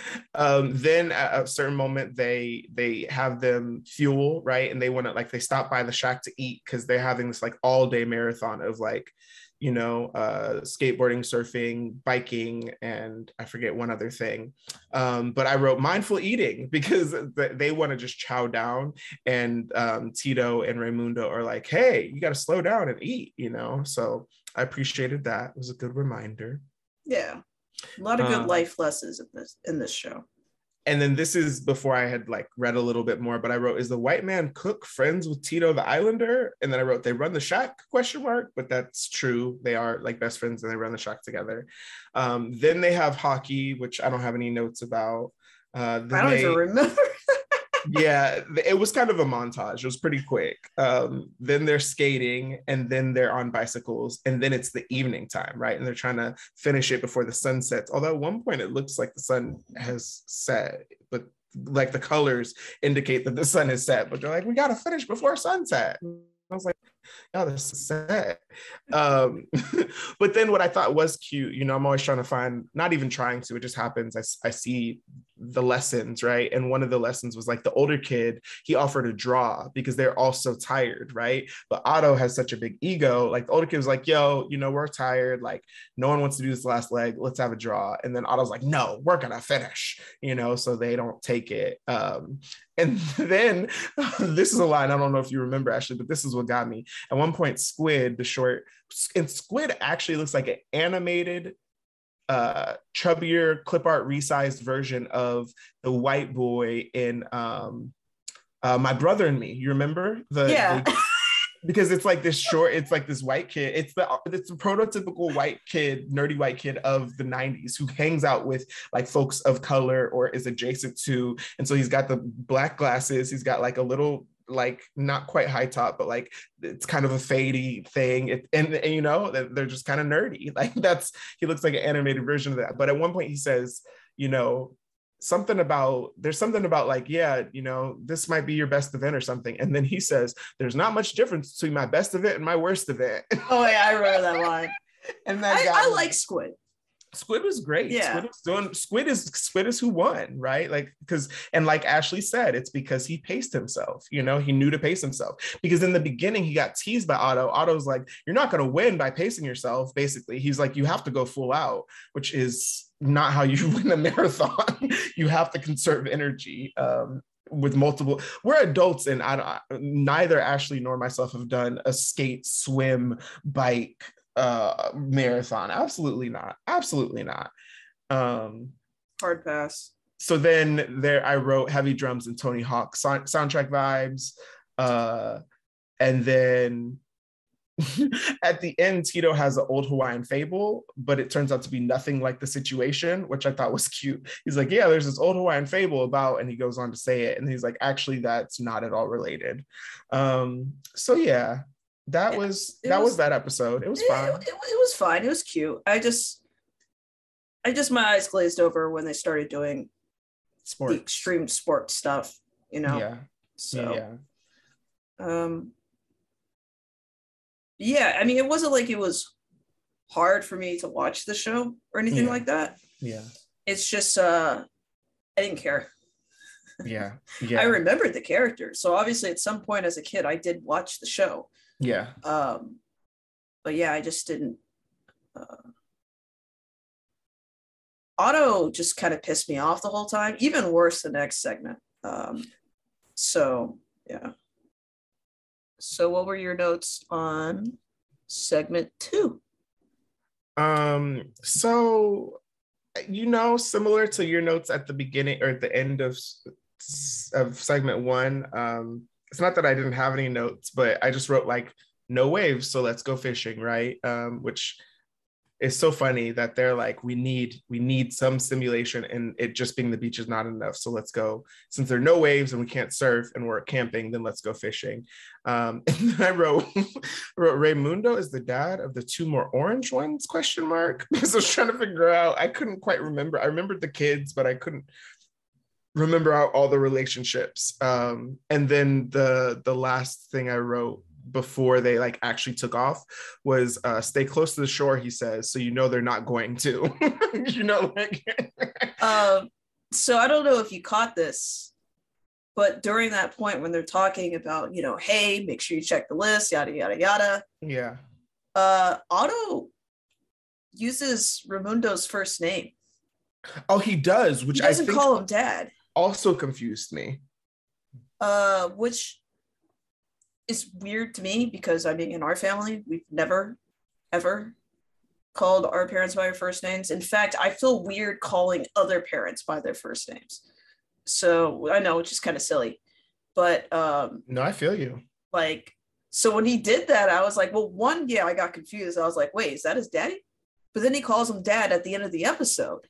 um, then at a certain moment, they they have them fuel right, and they want to like they stop by the shack to eat because they're having this like all day marathon of like you know, uh, skateboarding, surfing, biking, and I forget one other thing. Um, but I wrote mindful eating because they want to just chow down. And um, Tito and Raymundo are like, hey, you got to slow down and eat, you know? So I appreciated that. It was a good reminder. Yeah. A lot of good um, life lessons in this in this show and then this is before I had like read a little bit more, but I wrote, "Is the white man cook friends with Tito the Islander?" And then I wrote, "They run the shack?" Question mark. But that's true. They are like best friends, and they run the shack together. Um, then they have hockey, which I don't have any notes about. Uh, I don't they, even remember yeah, it was kind of a montage. It was pretty quick. Um, then they're skating, and then they're on bicycles, and then it's the evening time, right? And they're trying to finish it before the sun sets. Although at one point it looks like the sun has set, but like the colors indicate that the sun has set, but they're like, we gotta finish before sunset. I was like, oh, this is sad. Um, but then what I thought was cute, you know, I'm always trying to find, not even trying to, it just happens. I, I see the lessons, right? And one of the lessons was like the older kid, he offered a draw because they're all so tired, right? But Otto has such a big ego. Like the older kid was like, yo, you know, we're tired. Like no one wants to do this last leg. Let's have a draw. And then Otto's like, no, we're going to finish, you know, so they don't take it. Um, and then this is a line I don't know if you remember actually, but this is what got me. At one point, Squid, the short, and Squid actually looks like an animated, uh, chubbier clip art resized version of the white boy in um, uh, My Brother and Me. You remember the yeah. The, because it's like this short, it's like this white kid. It's the it's the prototypical white kid, nerdy white kid of the 90s who hangs out with like folks of color or is adjacent to. And so he's got the black glasses, he's got like a little like not quite high top, but like it's kind of a fadey thing. It, and, and you know, they're just kind of nerdy. Like that's he looks like an animated version of that. But at one point he says, you know, something about there's something about like yeah you know this might be your best event or something. And then he says there's not much difference between my best event and my worst event. Oh yeah i remember that line. And that I, I like squid Squid was great. Yeah. Squid was doing Squid is Squid is who won, right? Like because and like Ashley said, it's because he paced himself. You know, he knew to pace himself. Because in the beginning, he got teased by Otto. Otto's like, "You're not going to win by pacing yourself." Basically, he's like, "You have to go full out," which is not how you win a marathon. you have to conserve energy. Um, with multiple we're adults and I, neither ashley nor myself have done a skate swim bike uh marathon absolutely not absolutely not um hard pass so then there i wrote heavy drums and tony hawk so- soundtrack vibes uh and then at the end, Tito has an old Hawaiian fable, but it turns out to be nothing like the situation, which I thought was cute. He's like, Yeah, there's this old Hawaiian fable about, and he goes on to say it. And he's like, Actually, that's not at all related. Um, so yeah, that was that was, was, that episode. It was fine. It, it, it was fine. It was cute. I just I just my eyes glazed over when they started doing sport extreme sport stuff, you know. Yeah. So yeah. Um yeah, I mean it wasn't like it was hard for me to watch the show or anything yeah. like that. Yeah. It's just uh I didn't care. Yeah. Yeah. I remembered the characters. So obviously at some point as a kid I did watch the show. Yeah. Um, but yeah, I just didn't. Uh, Otto just kind of pissed me off the whole time, even worse the next segment. Um, so yeah. So what were your notes on segment two? Um, so you know, similar to your notes at the beginning or at the end of of segment one, um, it's not that I didn't have any notes, but I just wrote like no waves, so let's go fishing, right? Um, which is so funny that they're like, we need we need some simulation, and it just being the beach is not enough. So let's go. Since there are no waves and we can't surf and we're camping, then let's go fishing. Um, and then I wrote, wrote Raymundo is the dad of the two more orange ones? Question mark. Because I was trying to figure out. I couldn't quite remember. I remembered the kids, but I couldn't remember all, all the relationships. Um, and then the the last thing I wrote before they like actually took off was uh stay close to the shore he says so you know they're not going to. You know like um so i don't know if you caught this but during that point when they're talking about you know hey make sure you check the list yada yada yada yeah. uh otto uses Raymundo's first name. Oh he does which he doesn't i think call him dad also confused me uh which is weird to me because I mean, in our family, we've never, ever called our parents by our first names. In fact, I feel weird calling other parents by their first names. So I know, which is kind of silly, but um, no, I feel you. Like, so when he did that, I was like, well, one, yeah, I got confused. I was like, wait, is that his daddy? But then he calls him dad at the end of the episode.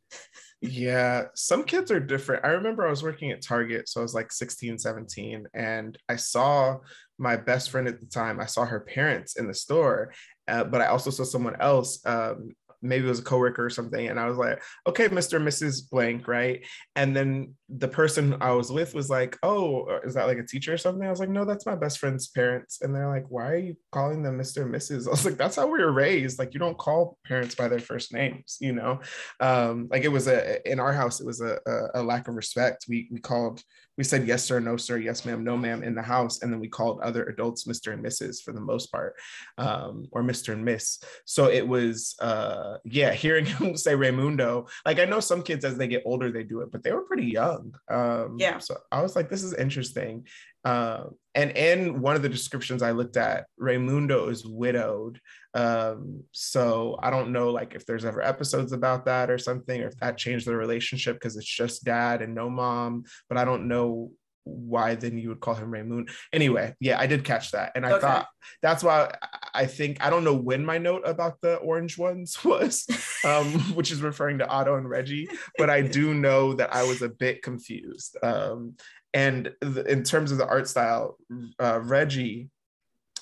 yeah, some kids are different. I remember I was working at Target, so I was like 16, 17, and I saw my best friend at the time, I saw her parents in the store, uh, but I also saw someone else um, maybe it was a coworker or something. And I was like, okay, Mr. and Mrs. Blank, right? And then the person I was with was like, oh, uh, is that like a teacher or something? I was like, no, that's my best friend's parents. And they're like, why are you calling them Mr. and Mrs.? I was like, that's how we were raised. Like, you don't call parents by their first names, you know? Um, like it was a, in our house, it was a, a, a lack of respect. We, we called, we said yes sir, no sir, yes ma'am, no ma'am in the house. And then we called other adults Mr. and Mrs. for the most part, um, or Mr. and Miss. So it was, uh, yeah, hearing him say Raymundo, like I know some kids as they get older they do it, but they were pretty young. Um, yeah. So I was like, this is interesting. Uh, and in one of the descriptions I looked at, Raymundo is widowed. Um, so I don't know, like if there's ever episodes about that or something, or if that changed the relationship because it's just dad and no mom. But I don't know why then you would call him Moon. Anyway, yeah, I did catch that. And I okay. thought that's why I think I don't know when my note about the orange ones was, um, which is referring to Otto and Reggie, but I do know that I was a bit confused. Um, and th- in terms of the art style, uh, Reggie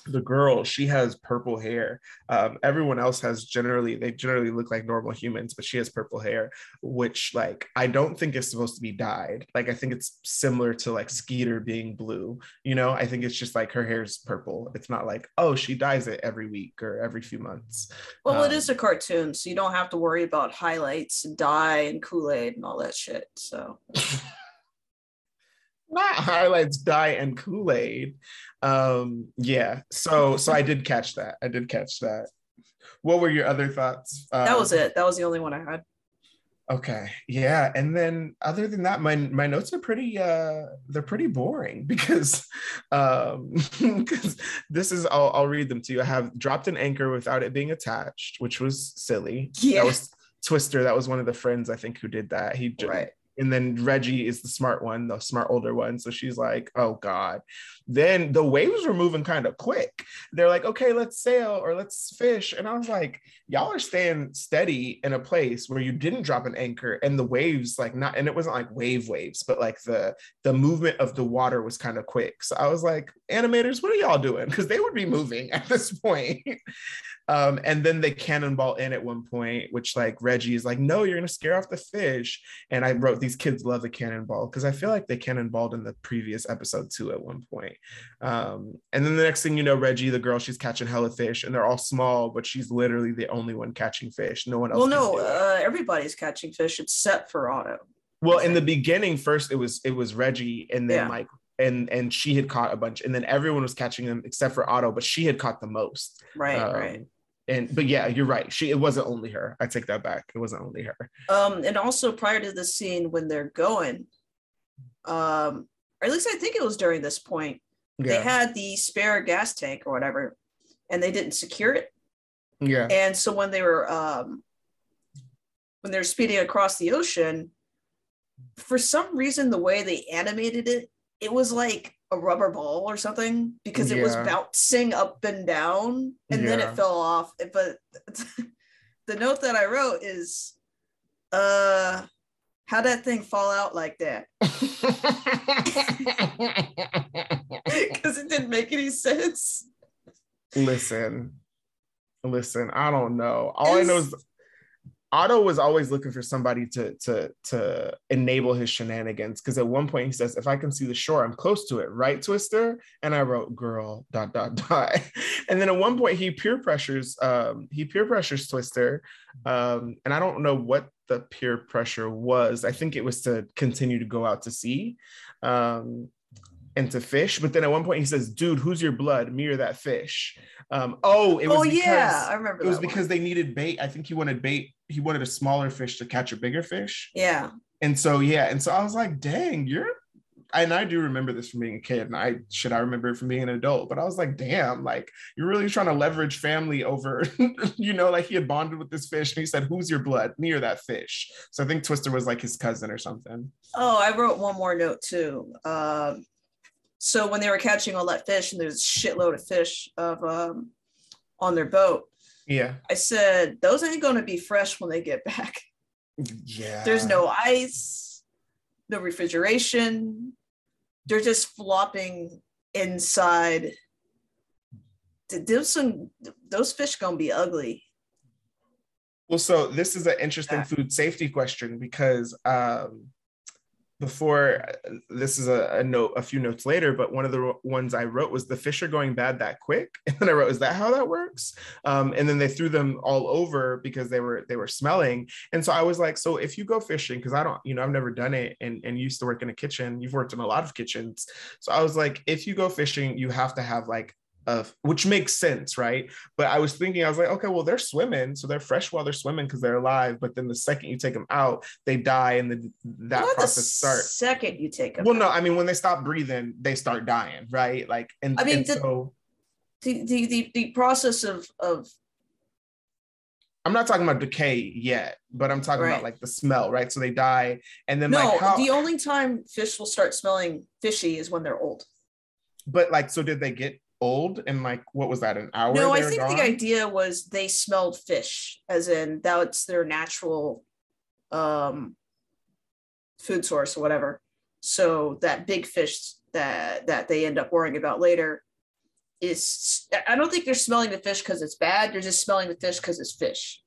the girl she has purple hair. Um, everyone else has generally they generally look like normal humans but she has purple hair which like i don't think is supposed to be dyed. Like i think it's similar to like skeeter being blue you know? I think it's just like her hair's purple. It's not like oh she dyes it every week or every few months. Well um, it is a cartoon so you don't have to worry about highlights and dye and kool-aid and all that shit so not highlights dye and kool-aid. Um yeah so so i did catch that. I did catch that. What were your other thoughts? Um, that was it. That was the only one i had. Okay yeah and then other than that my my notes are pretty uh they're pretty boring because um because this is I'll, I'll read them to you. I have dropped an anchor without it being attached which was silly. Yeah. that was twister. That was one of the friends i think who did that. He right and then Reggie is the smart one, the smart older one. So she's like, oh God. Then the waves were moving kind of quick. They're like, okay, let's sail or let's fish. And I was like, y'all are staying steady in a place where you didn't drop an anchor and the waves, like not, and it wasn't like wave waves, but like the the movement of the water was kind of quick. So I was like, animators, what are y'all doing? Because they would be moving at this point. Um, and then they cannonball in at one point, which like Reggie is like, no, you're gonna scare off the fish. And I wrote these kids love the cannonball because I feel like they cannonballed in the previous episode too at one point. Um, and then the next thing you know, Reggie, the girl, she's catching hella fish, and they're all small, but she's literally the only one catching fish. No one else. Well, no, uh, everybody's catching fish except for Otto. Well, in the beginning, first it was it was Reggie, and then yeah. like and and she had caught a bunch, and then everyone was catching them except for Otto, but she had caught the most. Right, um, right and but yeah you're right. She it wasn't only her. I take that back. It wasn't only her. Um and also prior to the scene when they're going um or at least i think it was during this point yeah. they had the spare gas tank or whatever and they didn't secure it. Yeah. And so when they were um when they're speeding across the ocean for some reason the way they animated it it was like a rubber ball or something because it yeah. was bouncing up and down and yeah. then it fell off. But the note that I wrote is uh how that thing fall out like that? Because it didn't make any sense. Listen, listen, I don't know. All it's, I know is Otto was always looking for somebody to to to enable his shenanigans because at one point he says, "If I can see the shore, I'm close to it." Right, Twister? And I wrote, "Girl." Dot dot dot. And then at one point he peer pressures. Um, he peer pressures Twister, um, and I don't know what the peer pressure was. I think it was to continue to go out to sea. Um, and to fish. But then at one point he says, "Dude, who's your blood? Me or that fish?" Um, oh, it was oh because, yeah, I remember. It was that because they needed bait. I think he wanted bait. He wanted a smaller fish to catch a bigger fish. yeah, And so yeah, and so I was like, "Dang, you're." And I do remember this from being a kid, and I should I remember it from being an adult. But I was like, "Damn, like you're really trying to leverage family over, you know, like he had bonded with this fish, and he said, "Who's your blood? Me or that fish?" So I think Twister was like his cousin or something. Oh, I wrote one more note too. Um, so when they were catching all that fish, and there's a shitload of fish of um, on their boat, Yeah, I said those ain't gonna be fresh when they get back. yeah. There's no ice, no refrigeration. They're just flopping inside. Th- Those some those fish gonna be ugly. Well, so this is an interesting Yeah. food safety question because um, before this is a, a note, a few notes later, but one of the ones I wrote was the fish are going bad that quick, and then I wrote, "Is that how that works?" Um, and then they threw them all over because they were they were smelling, and so I was like, "So if you go fishing, because I don't, you know, I've never done it, and and used to work in a kitchen, you've worked in a lot of kitchens, so I was like, if you go fishing, you have to have like." Of, which makes sense, right? But I was thinking, I was like, okay, well, they're swimming, so they're fresh while they're swimming because they're alive. But then the second you take them out, they die, and the, that Not process starts. second you take them. Well, no, I mean when they stop breathing, they start dying, right? Like, and I mean, and the- so the, the the the process of of I'm not talking about decay yet, but I'm talking Right. about like the smell, right? So they die, and then no, like how, the only time fish will start smelling fishy is when they're old. but like, so did they get old? And like, what was that? An hour? no, I think gone? the idea was they smelled fish, as in that's their natural um, food source or whatever. So that big fish that that they end up worrying about later is I don't think they're smelling the fish because it's bad. They're just smelling the fish because it's fish.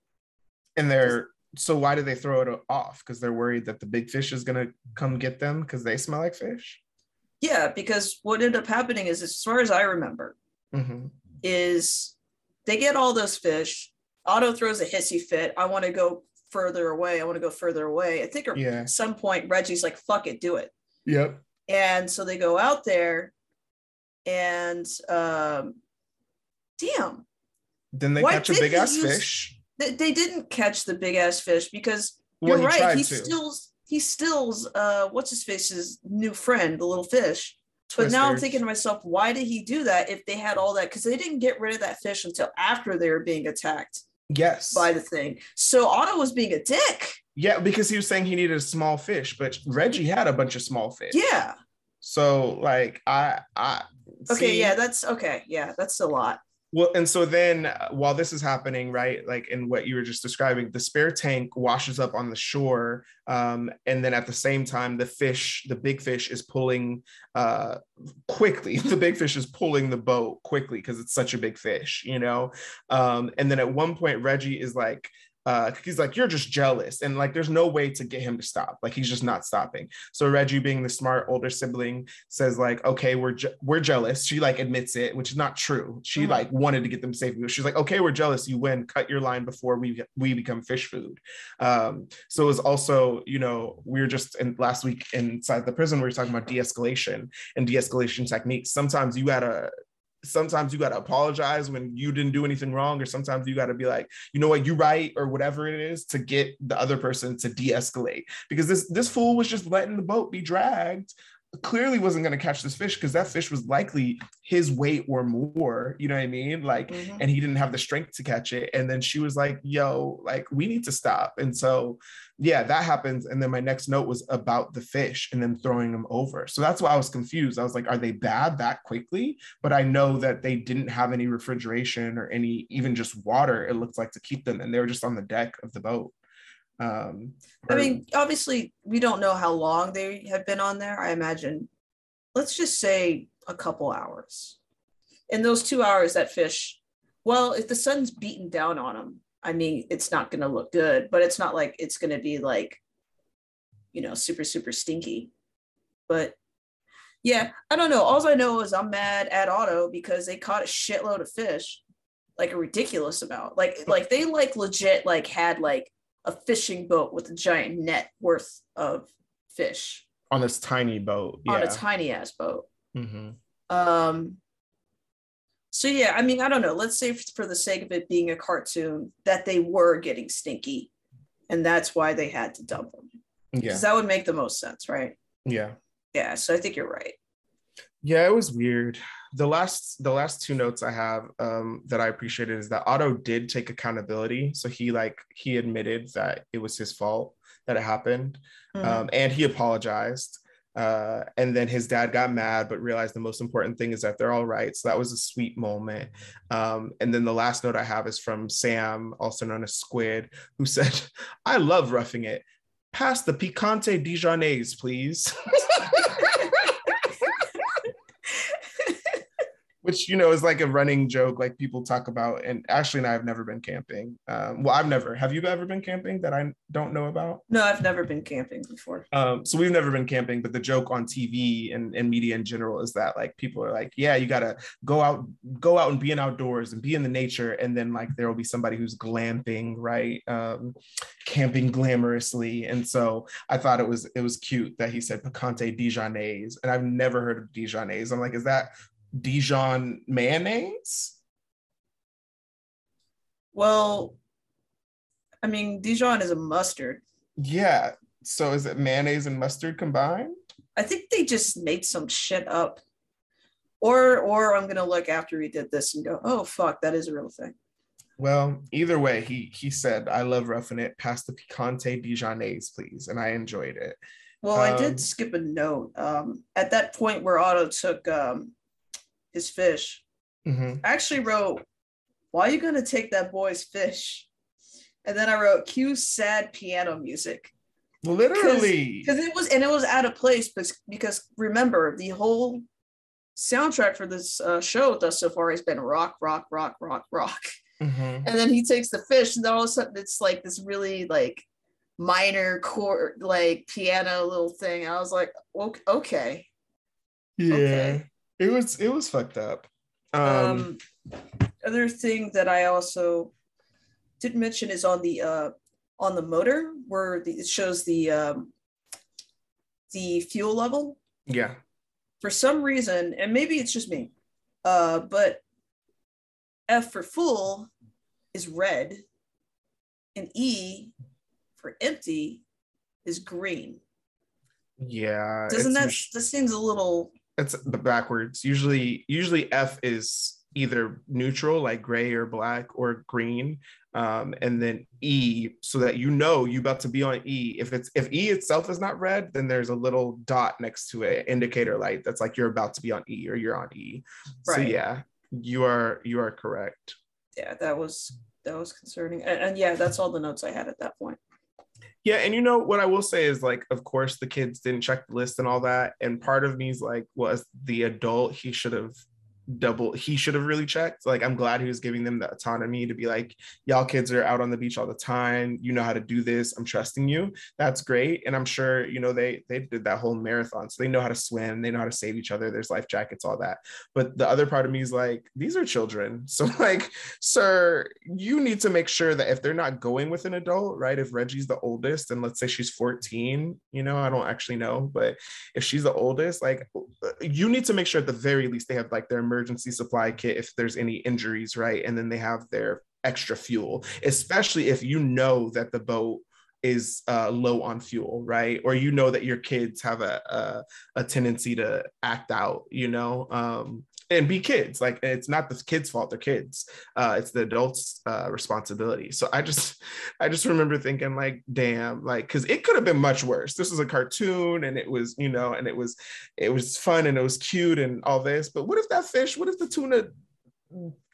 and they're so why do they throw it off? Because they're worried that the big fish is gonna come get them because they smell like fish. Yeah, because what ended up happening is, as far as I remember, Mhm. is they get all those fish. Otto throws a hissy fit. I want to go further away. I want to go further away. I think at some point Reggie's like, fuck it, do it. Yep. And so they go out there and um damn, Then they catch a big ass use- fish. they, they didn't catch the big ass fish because Well, you're he right. tried He to. He stills uh what's his face's new friend, the little fish. But now I'm thinking to myself, why did he do that if they had all that? Because they didn't get rid of that fish until after they were being attacked Yes. by the thing. So Otto was being a dick. Yeah, because he was saying he needed a small fish, but Reggie had a bunch of small fish. Yeah. So like I I Okay. see- Yeah. That's okay. Yeah. That's a lot. Well, and so then uh, while this is happening, right, like in what you were just describing, the spare tank washes up on the shore, um, and then at the same time, the fish, the big fish, is pulling uh, quickly. The big fish is pulling the boat quickly because it's such a big fish, you know. Um, and then at one point, Reggie is like. Uh, he's like, you're just jealous, and like, there's no way to get him to stop. Like, he's just not stopping. So Reggie, being the smart older sibling, says like, okay, we're je- we're jealous. She like admits it, which is not true. She Mhm. like wanted to get them safe. She's like, okay, we're jealous. You win. Cut your line before we we become fish food. Um, so it was also, you know, we were just in last week inside the prison. We were talking about de-escalation and de-escalation techniques. Sometimes you gotta sometimes you got to apologize when you didn't do anything wrong or sometimes you got to be like you know what? You right or whatever it is to get the other person to de-escalate. Because this this fool was just letting the boat be dragged. Clearly wasn't going to catch this fish because that fish was likely his weight or more you know what i mean? Like Mhm. and he didn't have the strength to catch it. And then she was like yo like we need to stop. And so yeah that happens and then my next note was about the fish and then throwing them over so that's why i was confused i was like are they bad that quickly but i know that they didn't have any refrigeration or any even just water it looks like to keep them and they were just on the deck of the boat um I mean, obviously, we don't know how long they have been on there. I imagine, let's just say a couple hours. In those two hours, that fish, well, if the sun's beating down on them, I mean, it's not going to look good, but it's not like it's going to be like, you know, super, super stinky. But yeah, I don't know. All I know is I'm mad at Otto because they caught a shitload of fish, like a ridiculous amount. Like, like they like legit like had like a fishing boat with a giant net worth of fish on this tiny boat. Yeah. On a tiny ass boat. Mm-hmm. Um, so yeah, I mean, I don't know. Let's say for the sake of it being a cartoon, that they were getting stinky, and that's why they had to dump them. Yeah, because that would make the most sense, right? Yeah. Yeah. So I think you're right. Yeah, it was weird. The last the last two notes I have um, that I appreciated is that Otto did take accountability. So he like he admitted that it was his fault that it happened, mm-hmm. um, and he apologized. Uh, and then his dad got mad, but realized the most important thing is that they're all right. So that was a sweet moment. Um, and then the last note I have is from Sam, also known as Squid, who said, I love roughing it. Pass the picante Dijonnaise, please. which you know is like a running joke like people talk about and ashley and i have never been camping. Um, well i've never. Have you ever been camping that i don't know about? No i've never been camping before. Um, so we've never been camping but the joke on tv and, and media in general is that like people are like yeah you gotta go out go out and be in outdoors and be in the nature and then like there will be somebody who's glamping right um, camping glamorously. And so i thought it was it was cute that he said picante dijonnaise and i've never heard of dijonnaise. I'm like is that Dijon mayonnaise? Well, I mean, Dijon is a mustard. Yeah. So is it mayonnaise and mustard combined? I think they just made some shit up. Or or I'm gonna look after we did this and go, oh fuck, that is a real thing. Well, either way, he he said, I love roughing it. Pass the picante Dijonnaise, please. And I enjoyed it. Well, um, I did um, skip a note. Um, at that point where Otto took um, his fish. Mm-hmm. I actually wrote, "Why are you gonna take that boy's fish?" And then I wrote, "Cue sad piano music." Literally, because it was and it was out of place, because because remember the whole soundtrack for this uh, show thus so far has been rock, rock, rock, rock, rock. Mm-hmm. And then he takes the fish, and then all of a sudden it's like this really like minor chord, like piano little thing. I was like, okay, yeah. Okay it was it was fucked up. Um, um, other thing that I also didn't mention is on the uh on the motor where the, it shows the um the fuel level. Yeah. For some reason, and maybe it's just me, uh, but F for full is red, and E for empty is green. Yeah. Doesn't that this seems a little it's backwards. Usually, usually F is either neutral, like gray or black, or green, um, and then E, so that you know you about to be on E. If it's if E itself is not red, then there's a little dot next to it, indicator light that's like you're about to be on E or you're on E. Right. So yeah, you are you are correct. Yeah, that was that was concerning, and, and yeah, that's all the notes I had at that point. Yeah, and you know what I will say is like, of course, the kids didn't check the list and all that. And part of me is like, well, the adult, he should have double he should have really checked. Like i'm glad he was giving them the autonomy to be like y'all kids are out on the beach all the time. You know how to do this. I'm trusting you. That's great. And i'm sure you know they they did that whole marathon so they know how to swim. They know how to save each other. There's life jackets all that. But the other part of me is like these are children. So like sir you need to make sure that if they're not going with an adult right if reggie's the oldest and let's say she's 14 you know i don't actually know but if she's the oldest like uh, you need to make sure at the very least they have like their emergency supply kit if there's any injuries, right? And then they have their extra fuel, especially if you know that the boat is uh, low on fuel, right? Or you know that your kids have a, a, a tendency to act out, you know, um, and be kids. Like it's not the kids' fault; they're kids. Uh, it's the adults' uh, responsibility. So I just, I just remember thinking, like, damn, like, because it could have been much worse. This was a cartoon, and it was, you know, and it was, it was fun and it was cute and all this. But what if that fish? What if the tuna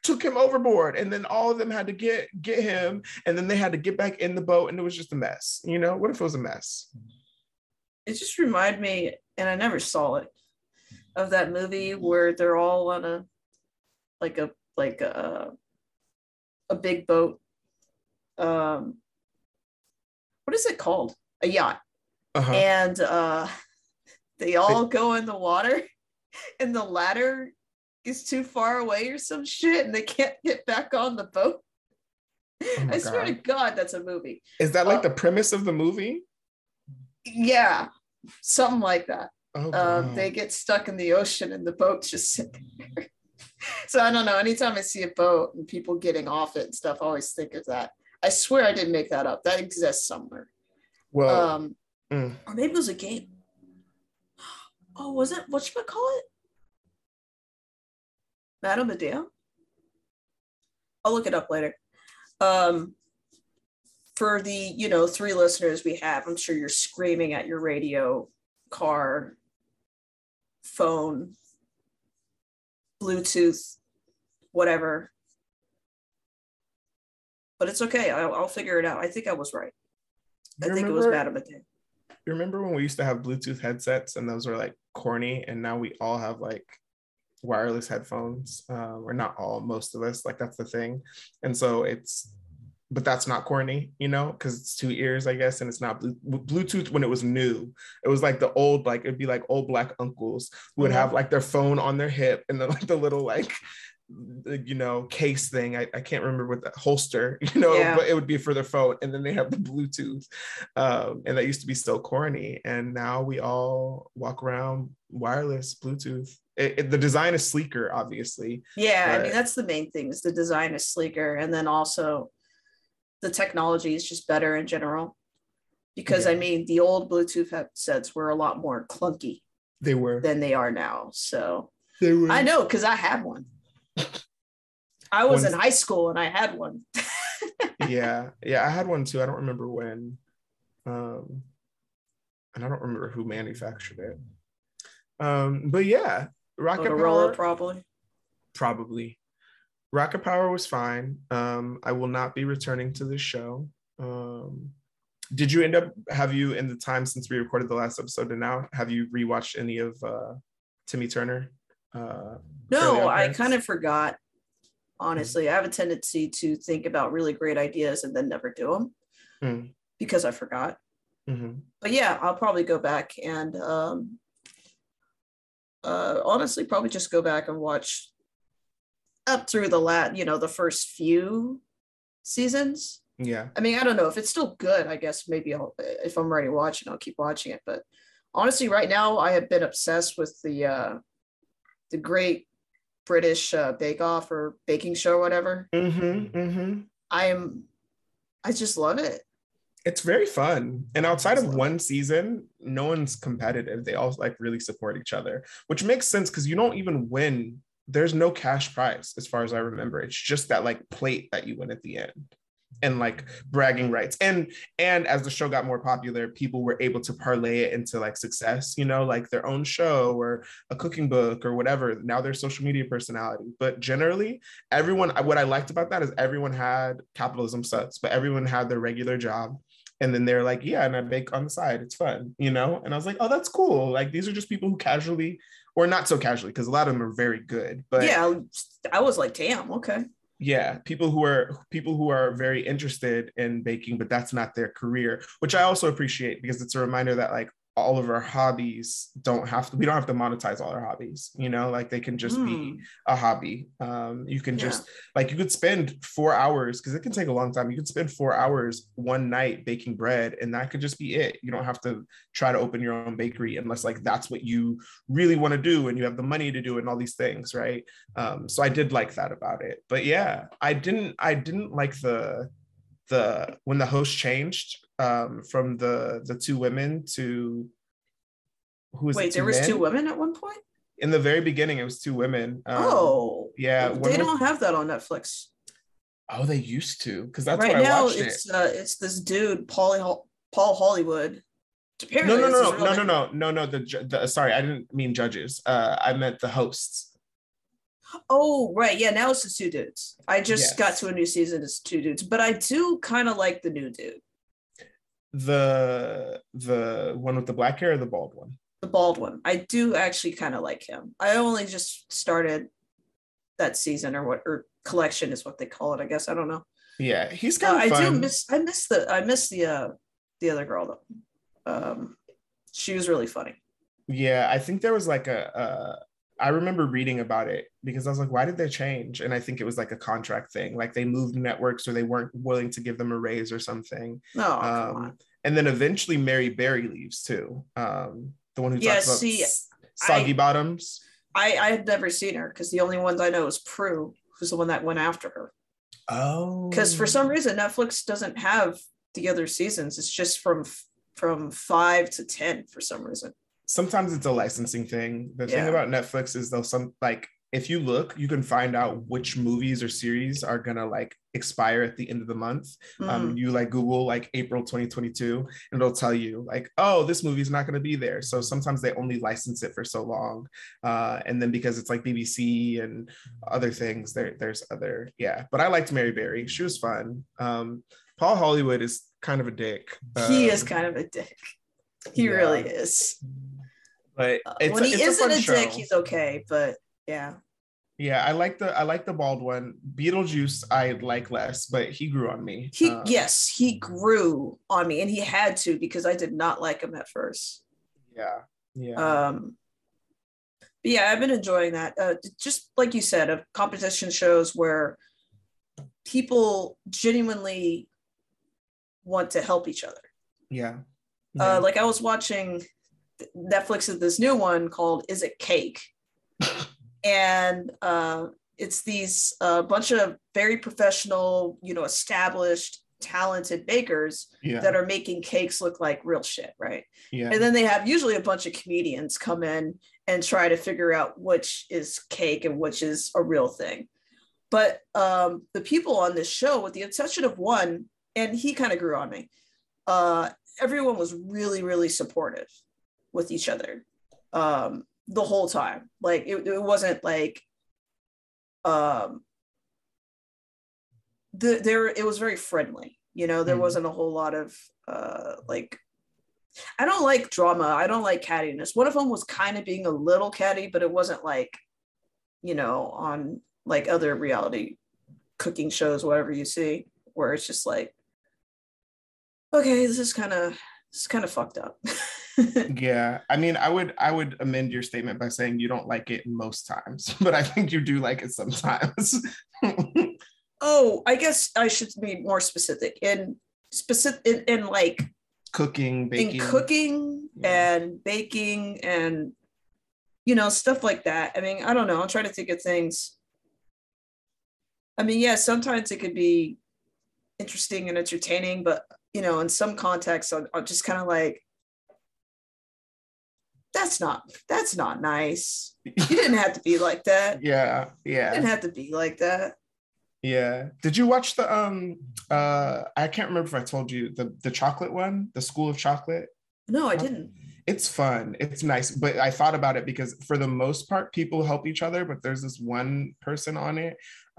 took him overboard and then all of them had to get get him and then they had to get back in the boat and it was just a mess you know what if it was a mess it just reminded me and i never saw it of that movie where they're all on a like a like a a big boat um what is it called? A yacht. Uh-huh. And uh they all go in the water and the ladder is too far away or some shit and they can't get back on the boat. Oh I swear to God. God, that's a movie. Is that like uh, the premise of the movie? Yeah, something like that. Oh, Um, they get stuck in the ocean and the boat's just sitting there. so I don't know. Anytime I see a boat and people getting off it and stuff, I always think of that. I swear I didn't make that up. That exists somewhere. well, um, mm. or maybe it was a game. Oh, was it? What should I call it? Madame Medea? I'll look it up later. Um, for the you know three listeners we have, I'm sure you're screaming at your radio, car, phone, Bluetooth, whatever. But it's okay. I'll, I'll figure it out. I think I was right. I You think it was remember- Madame Medea. you remember when we used to have Bluetooth headsets and those were like corny, and now we all have like wireless headphones, uh, or not all, most of us. Like that's the thing, and so it's, but that's not corny, you know, because it's two ears, I guess, and it's not Bluetooth when it was new. It was like the old, like it'd be like old black uncles who would Mhm. have like their phone on their hip and then like the little like you know case thing I, I can't remember what the holster you know Yeah. but it would be for their phone and then they have the bluetooth um, and that used to be so corny and now we all walk around wireless bluetooth it, it- the design is sleeker obviously Yeah, I mean that's the main thing is the design is sleeker, and then also the technology is just better in general. Because I mean, the old Bluetooth headsets were a lot more clunky they were than they are now. So they were I know because I had one. I was in high school and I had one. yeah yeah i had one too i don't remember when um and i don't remember who manufactured it um but yeah rocket Motorola power probably. probably rocket power was fine um i will not be returning to this show um did you end up have you in the time since we recorded the last episode and now have you rewatched any of uh timmy turner uh No, I kind of forgot. Honestly, I have a tendency to think about really great ideas and then never do them Mm. because I forgot. mhm. but yeah, I'll probably go back and um uh honestly probably just go back and watch up through the lat, you know, the first few seasons. yeah I mean, I don't know if it's still good. I guess maybe I'll if I'm already watching, I'll keep watching it. But honestly, right now I have been obsessed with the uh the great British uh, Bake Off or baking show or whatever. mm-hmm, mm-hmm. I am I just love it. it's very fun and outside of one season no one's competitive they all like really support each other which makes sense because you don't even win there's no cash prize as far as i remember. It's just that like plate that you win at the end and like bragging rights. And and as the show got more popular people were able to parlay it into like success you know like their own show or a cooking book or whatever. Now they're social media personality. But generally everyone what i liked about that is everyone had capitalism sucks but everyone had their regular job. And then they're like yeah and i bake on the side. It's fun you know? And i was like oh that's cool. Like these are just people who casually or not so casually because a lot of them are very good but yeah, I was like, damn, okay. yeah people who are people who are very interested in baking but that's not their career which i also appreciate because it's a reminder that like all of our hobbies don't have to we don't have to monetize all our hobbies you know like they can just be Mm, a hobby. Um you can Yeah. just like you could spend four hours because it can take a long time. You could spend four hours one night baking bread and that could just be it. You don't have to try to open your own bakery unless like that's what you really want to do and you have the money to do it and all these things right? Um so i did like that about it. But yeah i didn't i didn't like the the when the host changed um from the the two women to who was Wait, it, there was two women at one point? in the very beginning it was two women um, oh, yeah they don't have that on Netflix oh they used to because that's right now. watched it It's uh, it's this dude, Paul Paul Hollywood. Apparently, no no no no no no no no the, the sorry i didn't mean judges uh i meant the hosts Oh, right. Yeah, now it's the two dudes. I just Yes. got to a new season. It's two dudes, but I do kind of like the new dude, the the one with the black hair or the bald one the bald one. I do actually kind of like him. I only just started that season or what or collection is what they call it. I guess I don't know. Yeah, he's Uh, kind of I fun. do miss I miss the I miss the uh the other girl though. Um, she was really funny. Yeah, I think there was like a, uh, I remember reading about it because I was like, why did they change? And I think it was like a contract thing. Like they moved networks or they weren't willing to give them a raise or something. No, Oh, Um, and then eventually Mary Berry leaves too. Um, the one who Yeah, talks about see, s- soggy I- bottoms. I I had never seen her because the only ones I know is Prue, who's the one that went after her. Oh, Because for some reason Netflix doesn't have the other seasons. It's just from from five to ten for some reason. Sometimes it's a licensing thing. The thing about Netflix is though some like if you look, you can find out which movies or series are gonna like expire at the end of the month. Mm. Um, you like Google like April 2022, and it'll tell you like, oh, this movie's not gonna be there. So sometimes they only license it for so long, uh, and then because it's like BBC and other things, there there's other yeah. But I liked Mary Berry; she was fun. Um, Paul Hollywood is kind of a dick. he is Um, kind of a dick. He yeah. really is. But Uh, it's when he it's isn't a, show. dick, he's okay. But yeah, Yeah, I like the I like the bald one. Beetlejuice I like less, but he grew on me. he Uh, yes, he grew on me, and he had to because I did not like him at first. Yeah. Yeah. Um, but yeah, I've been enjoying that. Uh, just like you said, of competition shows where people genuinely want to help each other. yeah. Uh, like I was watching Netflix's this new one called "Is It Cake," and uh, it's these uh, bunch of very professional, you know, established, talented bakers yeah. that are making cakes look like real shit, right? yeah. And then they have usually a bunch of comedians come in and try to figure out which is cake and which is a real thing. But um, the people on this show, with the exception of one, and he kind of grew on me, uh, everyone was really, really supportive with each other um, the whole time. Like it, it wasn't like um, the, there, it was very friendly. You know, there Mhm. wasn't a whole lot of uh, like I don't like drama. I don't like cattiness. One of them was kind of being a little catty, but it wasn't like, you know, on like other reality cooking shows, whatever you see, where it's just like, okay, this is kind of this is kind of fucked up. yeah. I mean, I would I would amend your statement by saying you don't like it most times, but I think you do like it sometimes. oh, I guess I should be more specific. In specific in, in like Cooking, baking. in cooking Yeah. and baking and you know stuff like that i mean i don't know i'm trying to think of things i mean yeah sometimes it could be interesting and entertaining but you know in some contexts i'm, I'm just kind of like that's not that's not nice you didn't have to be like that Yeah, you yeah. didn't have to be like that Yeah. Did you watch the um uh I can't remember if I told you the the chocolate one, the School of Chocolate? no i didn't It's fun. It's nice, but I thought about it because for the most part people help each other, but there's this one person on it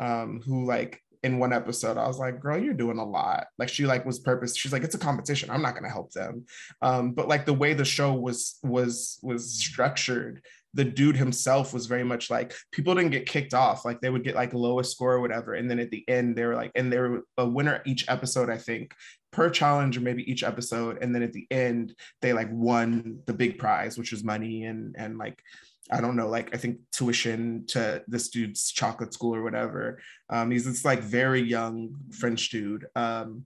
um who like in one episode I was like, "Girl, you're doing a lot." Like she like was purpose. She's like, "It's a competition. I'm not going to help them." Um but like the way the show was was was structured the dude himself was very much like people didn't get kicked off like they would get like lowest score or whatever and then at the end they were like and they were a winner each episode i think per challenge or maybe each episode and then at the end they like won the big prize which was money and and like I don't know, like I think tuition to this dude's chocolate school or whatever. Um, he's this like very young French dude um,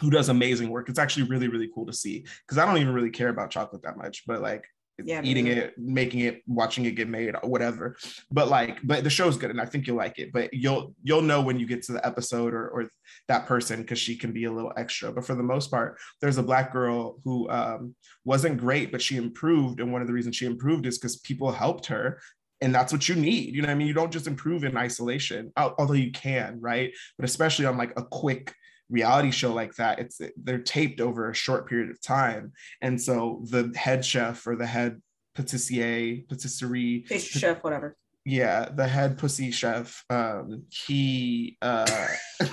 who does amazing work. It's actually really, really cool to see because I don't even really care about chocolate that much, but like Yeah, eating it, making it, watching it get made, or whatever. But like, but the show's good, and I think you'll like it. But you'll you'll know when you get to the episode or or that person because she can be a little extra. But for the most part, there's a black girl who um, wasn't great, but she improved, and one of the reasons she improved is because people helped her. And that's what you need. You know I mean? You don't just improve in isolation, although you can, right? But especially on like a quick reality show like that it's they're taped over a short period of time. And so the head chef or the head patissier patisserie pastry chef whatever. Yeah the head pussy chef um he uh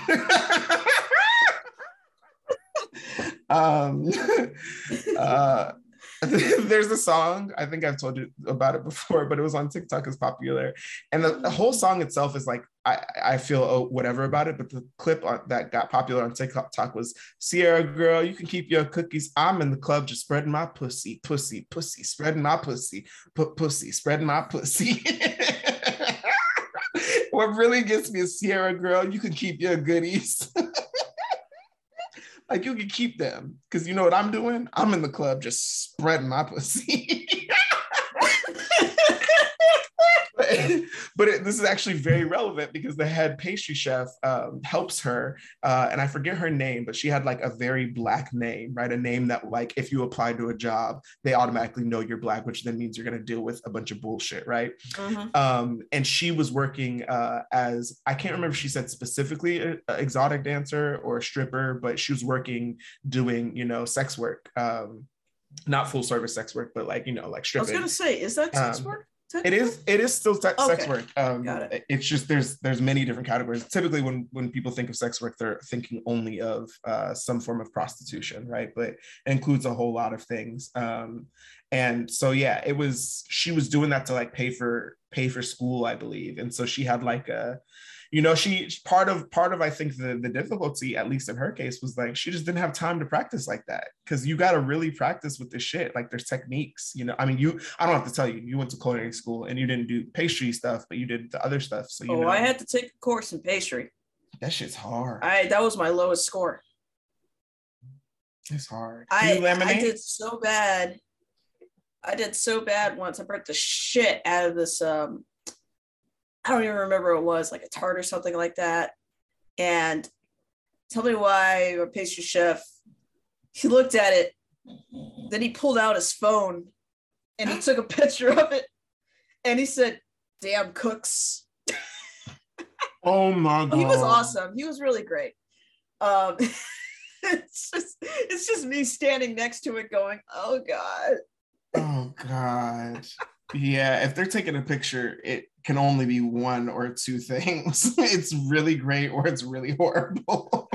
um uh there's a song i think i've told you about it before but it was on tiktok as popular. And the, the, whole song itself is like i i feel oh, whatever about it but the clip on, that got popular on tiktok was Ciara girl you can keep your cookies. I'm in the club just spreading my pussy pussy pussy spreading my pussy put pussy spreading my pussy. What really gets me is Ciara girl you can keep your goodies like you can keep them because you know what I'm doing? I'm in the club just spreading my pussy. but it, this is actually very relevant because the head pastry chef um, helps her, uh, and I forget her name, but she had like a very black name, right? A name that like if you apply to a job, they automatically know you're black, which then means you're gonna deal with a bunch of bullshit, right? Mm-hmm. Um, and she was working uh, as I can't remember if she said specifically an exotic dancer or a stripper, but she was working doing you know sex work. Um, not full service sex work, but like you know, like stripping. I was gonna say, is that sex um, work? It is it is still te- okay. sex work um Got it. it's just there's there's many different categories typically when when people think of sex work they're thinking only of uh, some form of prostitution right but it includes a whole lot of things um and so yeah it was she was doing that to like pay for pay for school i believe and so she had like a you know she part of part of i think the the difficulty at least in her case was like she just didn't have time to practice like that because you got to really practice with this shit. Like there's techniques you know i mean you i don't have to tell you you went to culinary school and you didn't do pastry stuff but you did the other stuff so you oh know. i had to take a course in pastry. That shit's hard. I that was my lowest score. It's hard. I, I did so bad. I did so bad once. I burnt the shit out of this um I don't even remember what it was, like a tart or something like that. And tell me why a pastry chef, he looked at it, then he pulled out his phone and he took a picture of it and he said, damn cooks. Oh my god. he was awesome. He was really great. Um it's just it's just me standing next to it going, oh God. Oh God yeah, if they're taking a picture, it can only be one or two things. it's really great or it's really horrible.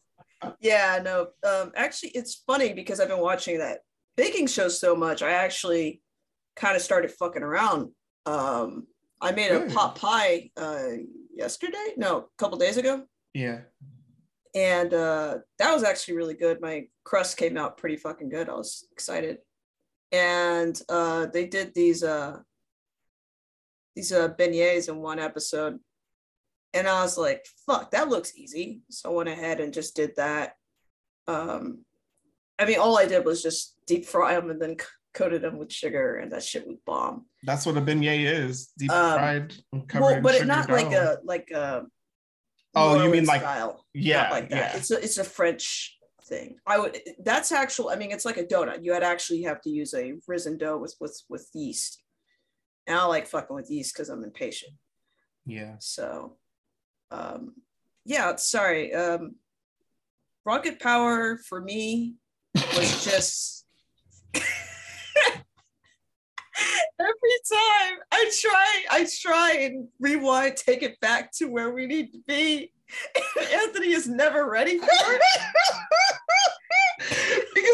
yeah, no. Um, actually, it's funny because I've been watching that baking show so much. I actually kind of started fucking around. Um, I made a pot pie uh, yesterday. No, a couple days ago. Yeah. And uh, that was actually really good. My crust came out pretty fucking good. I was excited and uh, they did these uh, these uh, beignets in one episode, and I was like, "Fuck, that looks easy." So I went ahead and just did that. Um, I mean, all I did was just deep fry them and then coated them with sugar, and that shit was bomb. That's what a beignet is: deep um, fried, covered well, but it not like a like a. Oh, you mean like style. yeah, not like that. Yeah. It's a it's a French thing. I would that's actual, I mean it's like a donut. You would actually have to use a risen dough with with with yeast. And I like fucking with yeast because I'm impatient. Yeah. So um yeah, sorry. Um rocket power for me was just every time I try, I try and rewind, take it back to where we need to be. Anthony is never ready for it.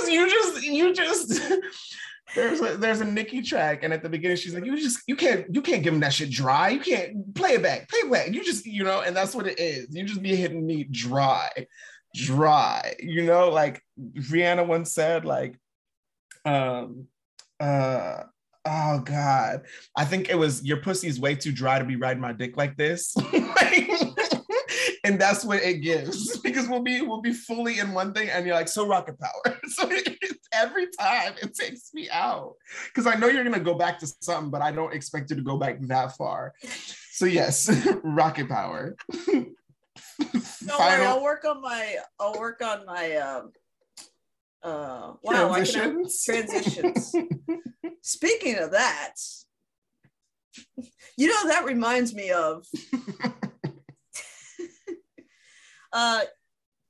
Because you just you just there's a there's a Nicki track, and at the beginning she's like, you just you can't you can't give him that shit dry. You can't play it back, play it back. You just you know, and that's what it is. You just be hitting me dry, dry. You know, like Rihanna once said, like, um, uh. Oh God. I think it was your pussy's way too dry to be riding my dick like this. like, and that's what it gives. Because we'll be we'll be fully in one thing and you're like so rocket power. So every time it takes me out. Because i know you're going to go back to something but i don't expect you to go back that far. So yes rocket power. No worry, i'll work on my i'll work on my um uh wow transitions, transitions. speaking of that you know that reminds me of uh,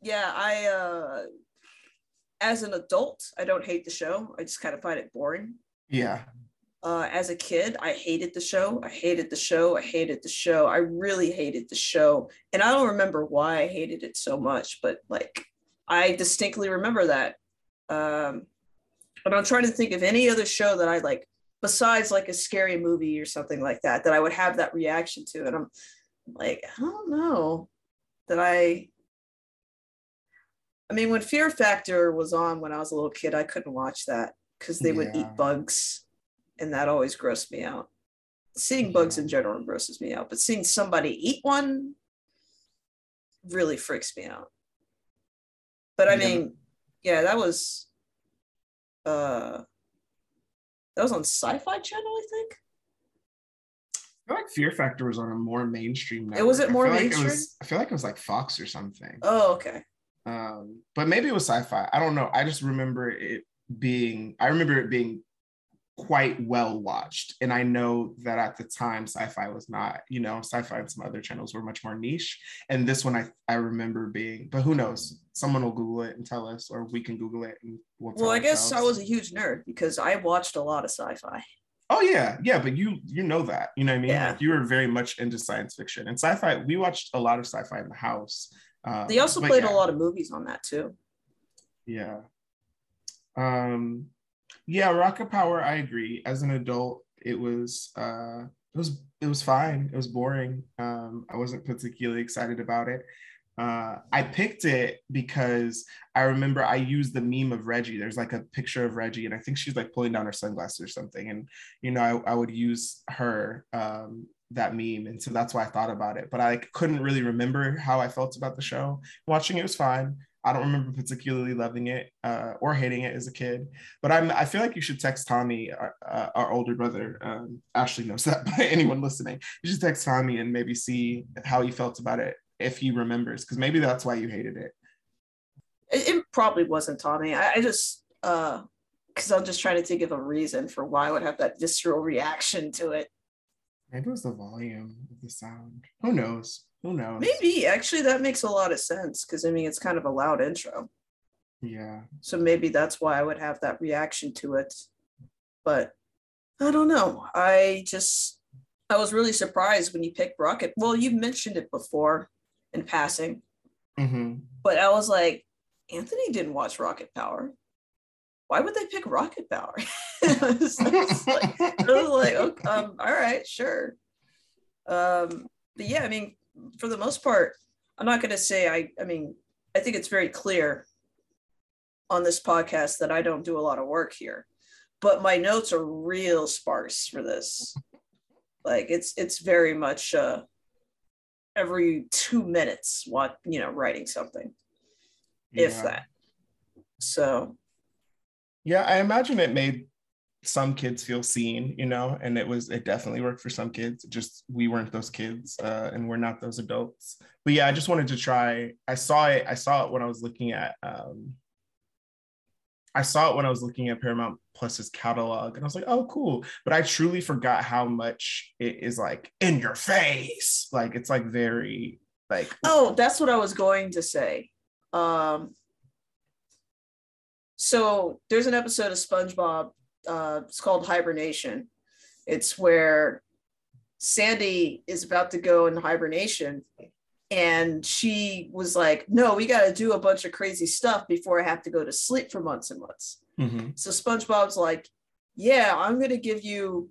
yeah, I uh, as an adult, I don't hate the show. I just kind of find it boring. Yeah. Uh, as a kid, I hated the show. I hated the show. I hated the show. I really hated the show. And I don't remember why I hated it so much, but like I distinctly remember that. Um, And I'm trying to think of any other show that I like besides like a scary movie or something like that that I would have that reaction to. And I'm like, I don't know that I I mean, when Fear Factor was on when I was a little kid, I couldn't watch that because they would eat bugs, and that always grossed me out. Seeing bugs in general grosses me out, but seeing somebody eat one really freaks me out. But I Yeah. mean, yeah, that was uh that was on Sci-Fi Channel, I think. I feel like Fear Factor was on a more mainstream. It was it more I feel like mainstream? was, I feel like it was like Fox or something. Oh, okay. Um, but maybe it was sci-fi. I don't know. I just remember it being. I remember it being quite well watched, and I know that at the time, sci-fi was not. You know, sci-fi and some other channels were much more niche, and this one I I remember being. But who knows? Someone will Google it and tell us, or we can Google it and we'll. Well, I guess I was a huge nerd because I watched a lot of sci-fi. Oh yeah, yeah, but you you know that, you know what I mean? Yeah. Like you were very much into science fiction and sci-fi. We watched a lot of sci-fi in the house. Um, They also played yeah, a lot of movies on that too. Yeah. Um, yeah, Rocket Power. I agree. As an adult, it was uh, it was it was fine. It was boring. Um, I wasn't particularly excited about it. Uh, I picked it because I remember I used the meme of Reggie. There's like a picture of Reggie, and I think she's like pulling down her sunglasses or something. And you know, I, I would use her um, that meme, and so that's why I thought about it. But I like, couldn't really remember how I felt about the show. Watching it was fine. I don't remember particularly loving it uh, or hating it as a kid. But I'm I feel like you should text Tommy, our, uh, our older brother. Um, Ashley knows that, but anyone listening, you should text Tommy and maybe see how he felt about it if he remembers, because maybe that's why you hated it. It, it probably wasn't Tommy. I, I just uh because I'm just trying to think of a reason for why I would have that visceral reaction to it. Maybe it was the volume of the sound. Who knows? Who knows? Maybe actually that makes a lot of sense because I mean it's kind of a loud intro. Yeah. So maybe that's why I would have that reaction to it. But I don't know. I just I was really surprised when you picked Rocket. Well, you mentioned it before in passing, hmm but I was like, Anthony didn't watch Rocket Power. Why would they pick Rocket Power? I was- I was like, I was like, okay, um, all right, sure. Um, but yeah, I mean, for the most part, I'm not going to say I. I mean, I think it's very clear on this podcast that I don't do a lot of work here, but my notes are real sparse for this. Like it's it's very much uh, every two minutes, what you know, writing something, if that. So Yeah, I imagine it made some kids feel seen, you know, and it was it definitely worked for some kids. Just we weren't those kids, uh, and we're not those adults. But yeah, I just wanted to try. I saw it. I saw it when I was looking at. Um, I saw it when I was looking at Paramount Plus's catalog, and I was like, "Oh, cool!" But I truly forgot how much it is like in your face. Like it's like very like Oh, that's what I was going to say. Um, so there's an episode of SpongeBob. Uh, it's called Hibernation. It's where Sandy is about to go in hibernation, and she was like, "No, we got to do a bunch of crazy stuff before I have to go to sleep for months and months." Mhm. So SpongeBob's like, "Yeah, I'm gonna give you,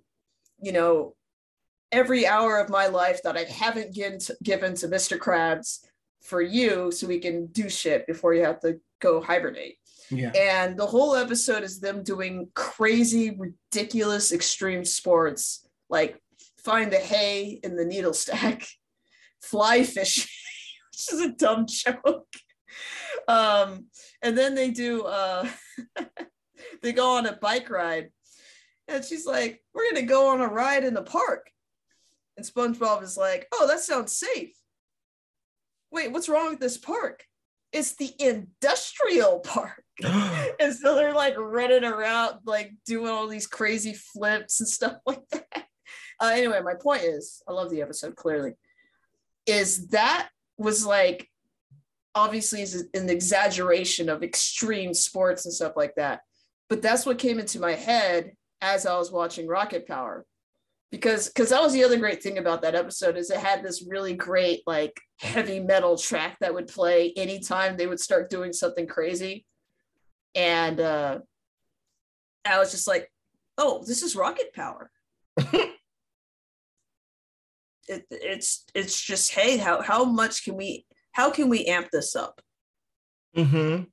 you know, every hour of my life that I haven't given to, given to Mr. Krabs for you, so we can do shit before you have to go hibernate." yeah. And the whole episode is them doing crazy, ridiculous, extreme sports like find the hay in the needle stack, fly fishing, which is a dumb joke. Um, and then they do uh they go on a bike ride. And she's like, We're gonna go on a ride in the park. And SpongeBob is like, Oh, that sounds safe. Wait, what's wrong with this park? It's the industrial park and so they're like running around like doing all these crazy flips and stuff like that uh, anyway my point is i love the episode clearly is that was like obviously is an exaggeration of extreme sports and stuff like that. But that's what came into my head as i was watching rocket power. Because because that was the other great thing about that episode is it had this really great like heavy metal track that would play anytime they would start doing something crazy. And uh I was just like, oh, this is rocket power. it, it's it's just hey, how how much can we how can we amp this up? Mm-hmm.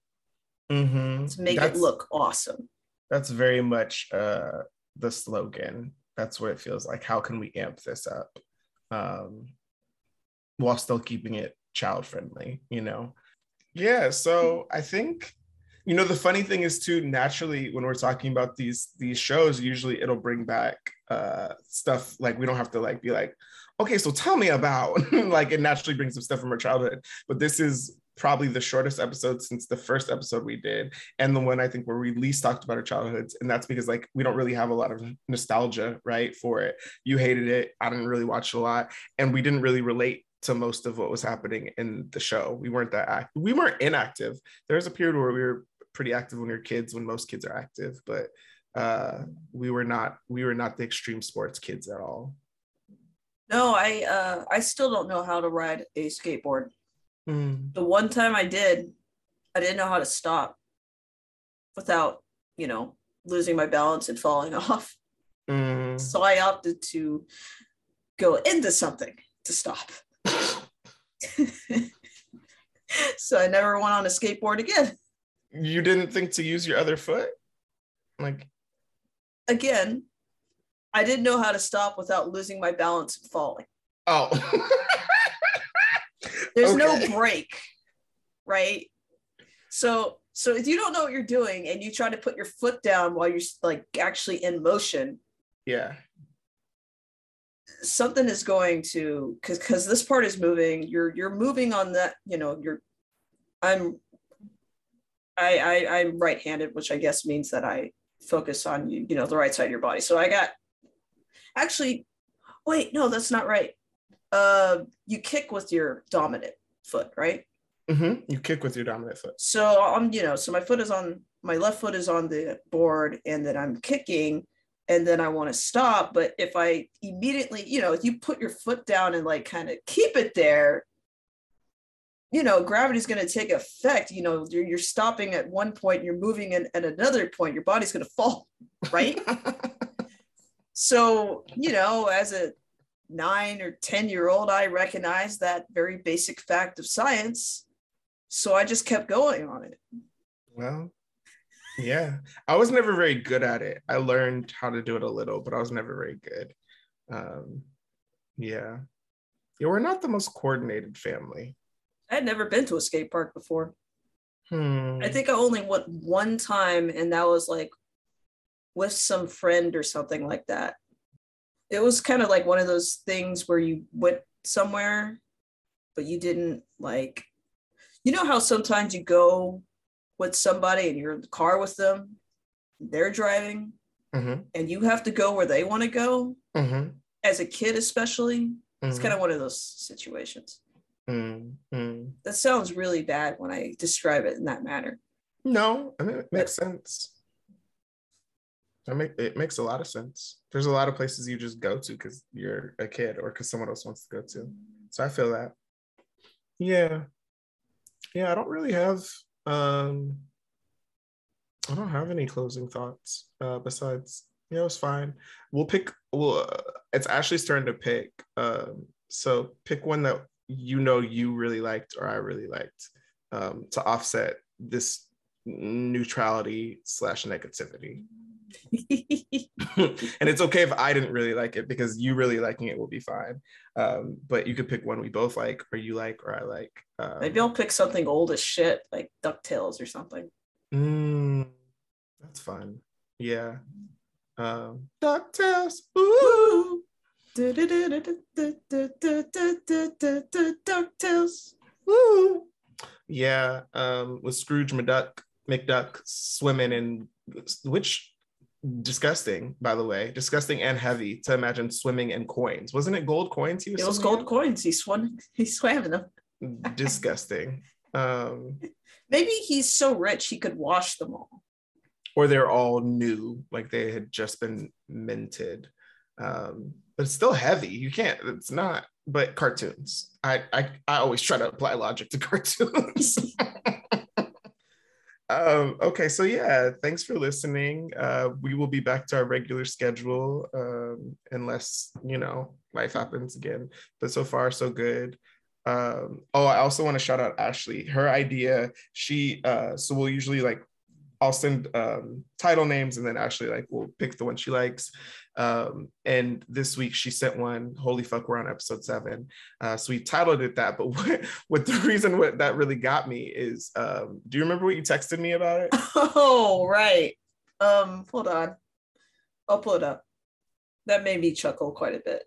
Mm-hmm. To make that's, it look awesome. That's very much uh the slogan. That's what it feels like. How can we amp this up? Um while still keeping it child friendly, you know? Yeah, so I think you know the funny thing is too naturally when we're talking about these these shows usually it'll bring back uh stuff like we don't have to like be like okay so tell me about like it naturally brings up stuff from her childhood but this is probably the shortest episode since the first episode we did and the one i think where we least talked about our childhoods and that's because like we don't really have a lot of nostalgia right for it. You hated it. I didn't really watch a lot and we didn't really relate to most of what was happening in the show. We weren't that active we weren't inactive. There was a period where we were pretty active when we were kids when most kids are active but uh we were not we were not the extreme sports kids at all no i uh i still don't know how to ride a skateboard Mm. The one time I did, I didn't know how to stop without, you know, losing my balance and falling off. Mm. So I opted to go into something to stop. so I never went on a skateboard again. You didn't think to use your other foot? Like again, I didn't know how to stop without losing my balance and falling. Oh. There's okay. no break, right? So so if you don't know what you're doing and you try to put your foot down while you're like actually in motion, yeah, something is going to because because this part is moving. You're you're moving on that. You know, you're. I'm. I, I I'm right-handed, which I guess means that I focus on you know the right side of your body. So I got actually, wait, no, that's not right uh, you kick with your dominant foot, right? Mm-hmm. You kick with your dominant foot. So I'm, you know, so my foot is on my left foot is on the board, and then I'm kicking, and then I want to stop. But if I immediately, you know, if you put your foot down and like kind of keep it there, you know, gravity's going to take effect. You know, you're, you're stopping at one point, you're moving in, at another point, your body's going to fall, right? so, you know, as a nine or 10 year old, I recognized that very basic fact of science. So I just kept going on it. Well, yeah, I was never very good at it. I learned how to do it a little, but I was never very good. Um, yeah. Yeah, we're not the most coordinated family. I had never been to a skate park before. Hmm. I think I only went one time, and that was like with some friend or something like that it was kind of like one of those things where you went somewhere but you didn't like you know how sometimes you go with somebody and you're in the car with them they're driving mm-hmm. and you have to go where they want to go mm-hmm. as a kid especially mm-hmm. it's kind of one of those situations mm-hmm. that sounds really bad when i describe it in that manner no i mean it makes but, sense that make it makes a lot of sense. There's a lot of places you just go to because you're a kid or because someone else wants to go to. So I feel that. Yeah. Yeah, I don't really have um I don't have any closing thoughts uh besides yeah, it was fine. We'll pick well uh, it's Ashley's turn to pick. Um so pick one that you know you really liked or I really liked um to offset this neutrality slash negativity. and it's okay if I didn't really like it because you really liking it will be fine. Um, but you could pick one we both like, or you like, or I like. Um, Maybe I'll pick something old as shit, like Ducktales or something. Mm, that's fun. Yeah. Um, Ducktales. Ooh. Ducktales. Woo. Yeah. Um, with Scrooge McDuck, McDuck swimming in which disgusting, by the way, disgusting and heavy to imagine swimming in coins. Wasn't it gold coins? He was it was gold in? coins. He swam. He swam in them. disgusting. Um, Maybe he's so rich he could wash them all. Or they're all new, like they had just been minted. Um, but it's still heavy. You can't. It's not. But cartoons. I I, I always try to apply logic to cartoons. Um, okay, so yeah, thanks for listening. Uh, we will be back to our regular schedule um, unless you know life happens again. But so far, so good. Um, oh, I also want to shout out Ashley. Her idea, she uh, so we'll usually like I'll send um, title names and then Ashley like will pick the one she likes. Um, and this week she sent one, holy fuck, we're on episode seven. Uh, so we titled it that. But what, what the reason what that really got me is um, do you remember what you texted me about it? Oh, right. Um, hold on. I'll pull it up. That made me chuckle quite a bit.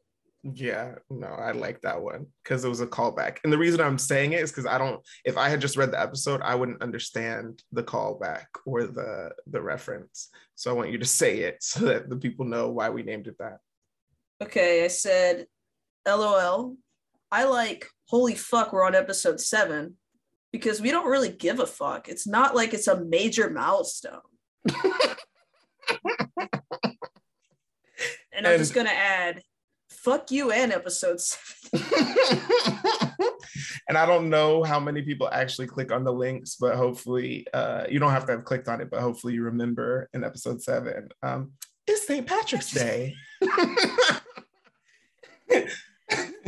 Yeah, no, I like that one because it was a callback. And the reason I'm saying it is because I don't if I had just read the episode, I wouldn't understand the callback or the the reference. So I want you to say it so that the people know why we named it that. Okay, I said LOL. I like holy fuck, we're on episode seven because we don't really give a fuck. It's not like it's a major milestone. and I'm And- just gonna add fuck you and episode seven. and I don't know how many people actually click on the links, but hopefully uh, you don't have to have clicked on it, but hopefully you remember in episode seven. Um, it's St. Patrick's Day.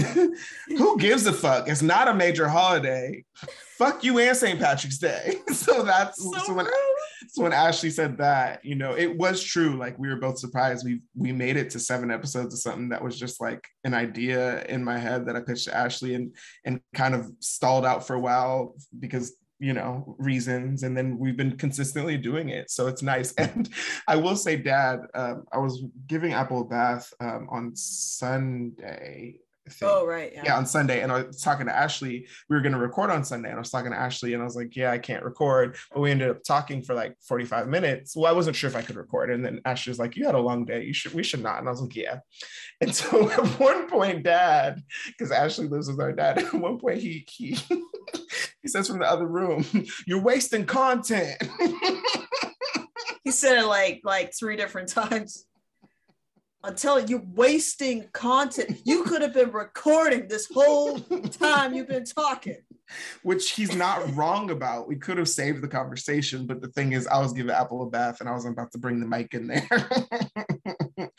Who gives a fuck? It's not a major holiday. Fuck you and St. Patrick's Day. So that's So so when so when Ashley said that, you know, it was true. Like we were both surprised. We we made it to seven episodes of something that was just like an idea in my head that I pitched to Ashley and and kind of stalled out for a while because you know reasons and then we've been consistently doing it so it's nice and i will say dad um, i was giving apple a bath um, on sunday I think Oh right, yeah. yeah, on Sunday. And I was talking to Ashley. We were going to record on Sunday. And I was talking to Ashley and I was like, yeah, I can't record. But we ended up talking for like 45 minutes. Well, I wasn't sure if I could record. And then Ashley was like, you had a long day. You should, we should not. And I was like, yeah. And so at one point, dad, because Ashley lives with our dad, at one point he, he, he says from the other room, you're wasting content. He said it like like three different times. I'm telling you, you're wasting content. You could have been recording this whole time you've been talking. Which he's not wrong about. We could have saved the conversation, but the thing is, I was giving Apple a bath and I was about to bring the mic in there.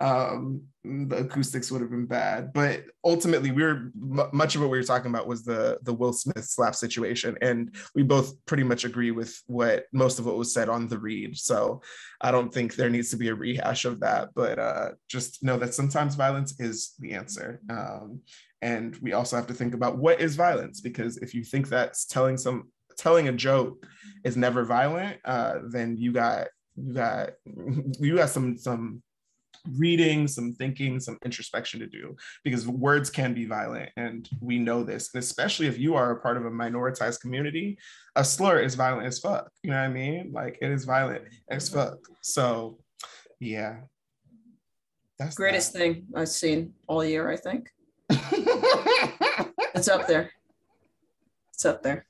um, the acoustics would have been bad, but ultimately, we were m- much of what we were talking about was the the Will Smith slap situation, and we both pretty much agree with what most of what was said on the read. So I don't think there needs to be a rehash of that, but uh, just know that sometimes violence is the answer. Um, and we also have to think about what is violence because if you think that's telling some telling a joke is never violent uh, then you got you got you got some some reading some thinking some introspection to do because words can be violent. And we know this and especially if you are a part of a minoritized community a slur is violent as fuck. You know what i mean? Like it is violent as fuck. So yeah. That's Greatest that. thing I've seen all year, I think. It's up there. It's up there.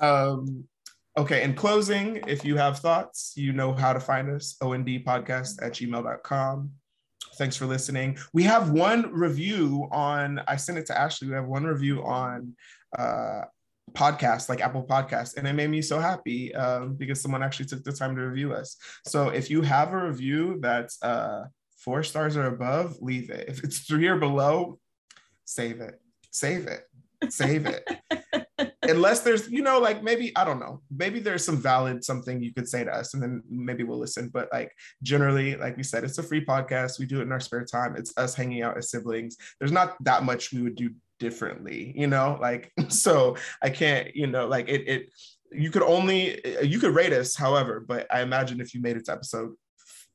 Um, okay, in closing, if you have thoughts, you know how to find us, ondpodcast at gmail.com. Thanks for listening. We have one review on, I sent it to Ashley. We have one review on uh, podcast, like Apple Podcasts, and it made me so happy um, because someone actually took the time to review us. So if you have a review that's uh, four stars or above, leave it. If it's three or below, save it. Save it. Save it. Unless there's you know like maybe i don't know. Maybe there's some valid something you could say to us and then maybe we'll listen. But like generally like we said it's a free podcast. We do it in our spare time. It's us hanging out as siblings. There's not that much we would do differently you know? Like so i can't you know like it it you could only you could rate us however but i imagine if you made it to episode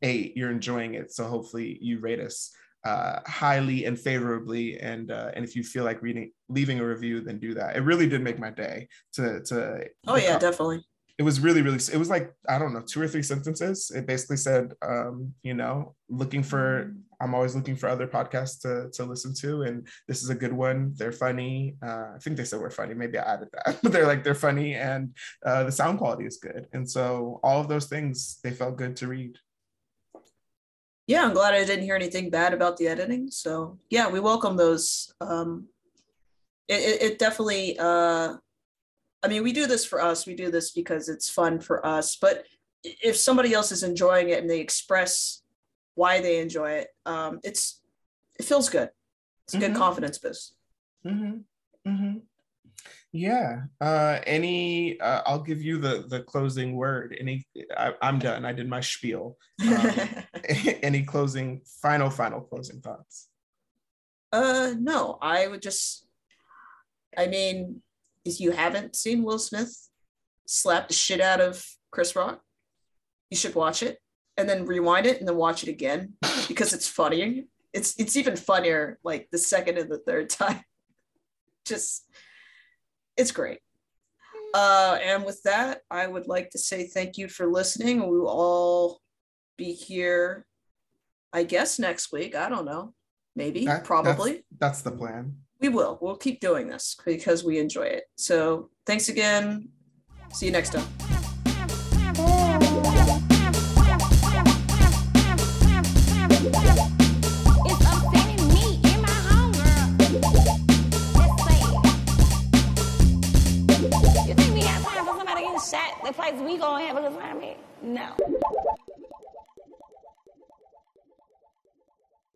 eight you're enjoying it. So hopefully you rate us uh, highly and favorably. And uh, and if you feel like reading, leaving a review, then do that. It really did make my day. To to Oh yeah, definitely. it was really really. It was like I don't know, two or three sentences. It basically said, um, you know, looking for. I'm always looking for other podcasts to to listen to, and this is a good one. They're funny. Uh, I think they said we're funny. Maybe I added that, but they're like they're funny, and uh, the sound quality is good. And so all of those things they felt good to read. Yeah, I'm glad I didn't hear anything bad about the editing. So yeah, we welcome those. Um, it, it, it definitely uh, I mean, we do this for us. We do this because it's fun for us. But if somebody else is enjoying it and they express why they enjoy it, um, it's it feels good. It's a mm-hmm. good confidence boost. Mm-hmm. Mm-hmm. Yeah. Uh, any? Uh, I'll give you the the closing word. Any? I, am done. I did my spiel. Um, any closing, final, final closing thoughts? Uh, no. I would just. I mean, if you haven't seen Will Smith slap the shit out of Chris Rock, you should watch it and then rewind it and then watch it again because it's funny. It's it's even funnier like the second and the third time. Just it's great. Uh, and with that, I would like to say thank you for listening. We will all be here, I guess, next week. I don't know. Maybe, that, probably. That's, that's the plan. We will. We'll keep doing this because we enjoy it. So thanks again. See you next time. No.